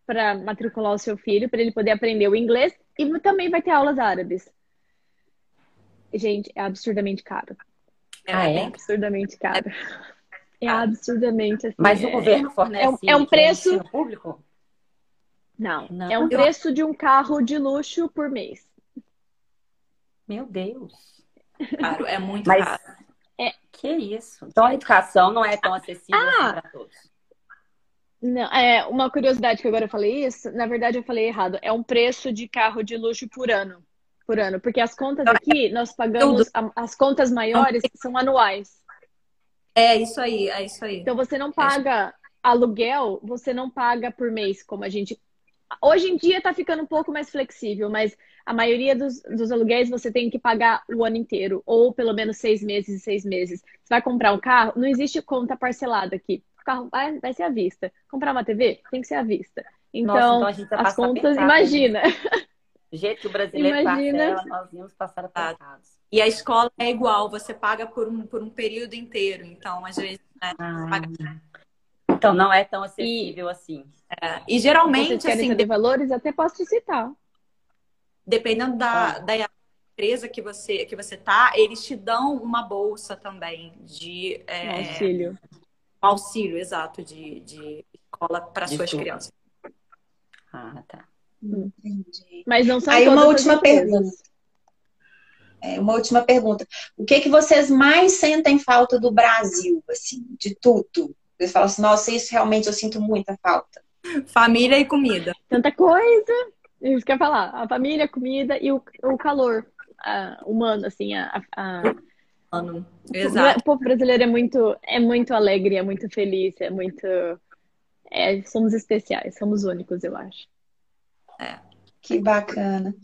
para matricular o seu filho, para ele poder aprender o inglês e também vai ter aulas árabes. Gente, é absurdamente caro. Ah, é? é absurdamente caro. É absurdamente assim. Mas o é... governo fornece é, é um preço público? Não, Não, é um preço de um carro de luxo por mês. Meu Deus. Claro, é muito Mas, caro. É... Que isso? Então a educação não é tão acessível assim ah, assim para todos. Não, é uma curiosidade que agora eu falei isso. Na verdade, eu falei errado. É um preço de carro de luxo por ano por ano, porque as contas aqui nós pagamos as contas maiores são anuais. É isso aí, é isso aí. Então você não paga aluguel, você não paga por mês, como a gente. Hoje em dia está ficando um pouco mais flexível, mas a maioria dos, dos aluguéis você tem que pagar o ano inteiro, ou pelo menos seis meses e seis meses. Você vai comprar um carro, não existe conta parcelada aqui. O carro vai, vai ser à vista. Comprar uma TV tem que ser à vista. Então, Nossa, então as contas, imagina. Do jeito que o brasileiro Imagina... parcela, nós íamos passar apertados. E a escola é igual, você paga por um, por um período inteiro. Então, às vezes, né, ah. paga... Então, não é tão acessível e... assim. É. E geralmente, assim... De valores, até posso te citar. Dependendo da, ah. da empresa que você que você tá, eles te dão uma bolsa também de é, um auxílio. Um auxílio, exato, de, de escola para suas tudo. crianças. Ah, tá. Entendi. Mas não são Aí uma última pergunta. É, uma última pergunta. O que que vocês mais sentem falta do Brasil, assim, de tudo? Vocês falam assim, nossa, isso realmente eu sinto muita falta. Família e comida. Tanta coisa. Isso que eu ia falar. A família, a comida e o, o calor ah, humano, assim. A, a- a- Mano. O Exato. povo brasileiro é muito, é muito alegre, é muito feliz, é muito. é, somos especiais, somos únicos, eu acho. Que bacana.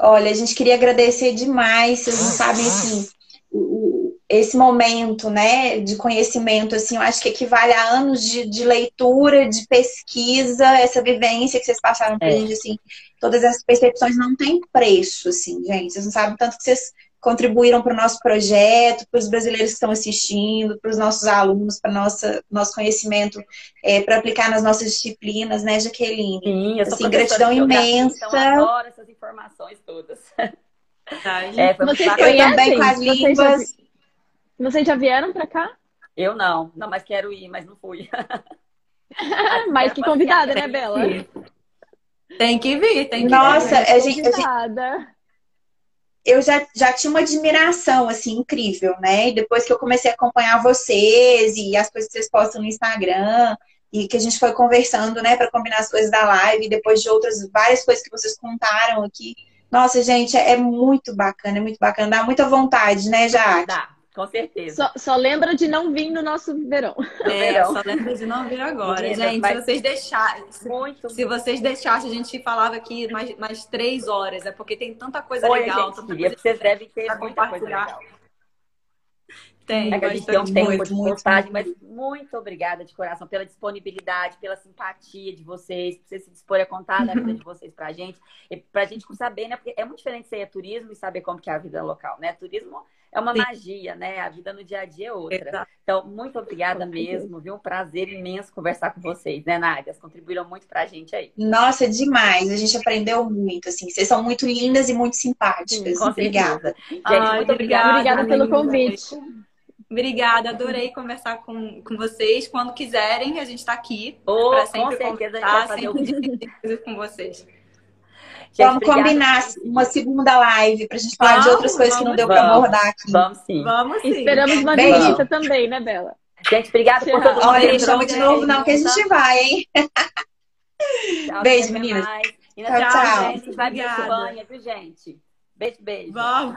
Olha, a gente queria agradecer demais. Vocês não sabem, assim, o- esse momento, né, de conhecimento, assim, eu acho que equivale a anos de, de leitura, de pesquisa, essa vivência que vocês passaram pra É. gente, assim, todas essas percepções não têm preço, assim, gente. Vocês não sabem tanto que vocês contribuíram para o nosso projeto, para os brasileiros que estão assistindo, para os nossos alunos, para nossa nosso conhecimento, para aplicar nas nossas disciplinas, né, Jaqueline? Sim, eu sou Assim, gratidão geografia, imensa. Então eu adoro essas informações todas. Verdade. É, Vocês. Eu também com as línguas. Vocês já vieram pra cá? Eu não, não, mas quero ir, mas não fui. Mais que convidada, né, Bela? Tem que vir, tem que Nossa, vir. a gente, a gente- Convidada. eu já, já tinha uma admiração, assim, incrível, né? E depois que eu comecei a acompanhar vocês e as coisas que vocês postam no Instagram, e que a gente foi conversando, né, para combinar as coisas da live, e depois de outras várias coisas que vocês contaram aqui. Nossa, gente, é, é muito bacana, é muito bacana. Dá muita vontade, né, Jaque? Dá, com certeza. Só, só lembra de não vir no nosso verão. É, verão. só lembra de não vir agora. Meninas, gente, mas- se vocês deixarem. se- Muito. Se vocês deixassem, a gente falava aqui mais, mais três horas. É porque tem tanta coisa Olha, legal. gente, tanta queria, coisa porque vocês devem ter muita coisa compartilhar. legal. Tem, É que a gente tem muito, muita muito, postagem, mas muito obrigada de coração pela disponibilidade, pela simpatia de vocês, por vocês se dispor a contar da vida de vocês pra gente. E pra gente saber, né? Porque é muito diferente ser turismo e saber como que é a vida local, né? Turismo é uma Sim. magia, né? A vida no dia a dia é outra. Exato. Então, muito obrigada mesmo, viu? Um prazer imenso conversar com vocês, né, Nádia? Contribuíram muito pra gente aí. Nossa, demais. A gente aprendeu muito, assim. Vocês são muito lindas e muito simpáticas. Com Obrigada. certeza. Gente, Ai, muito obrigada. Obrigada pelo convite. Obrigada, adorei conversar com, com vocês. Quando quiserem, a gente está aqui Oh, para com sempre certeza a gente vai conversar, fazer o sempre coisas com vocês. Gente, Vamos obrigada. combinar uma segunda live pra gente falar de Vamos, outras coisas que não vamos, deu pra vamos. abordar aqui. Vamos sim. Vamos sim. Esperamos uma visita também, né, Bela? Gente, obrigada por Tchau. todo mundo. Olha, chama de novo, não, que a gente vai, hein? Tchau, Beijo, meninas. E Tchau, na tchau. semana, gente, vai Obrigada. Espanha, viu, gente? Beijo, beijo. Vamos.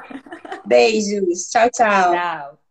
Beijos. Tchau, tchau. Tchau.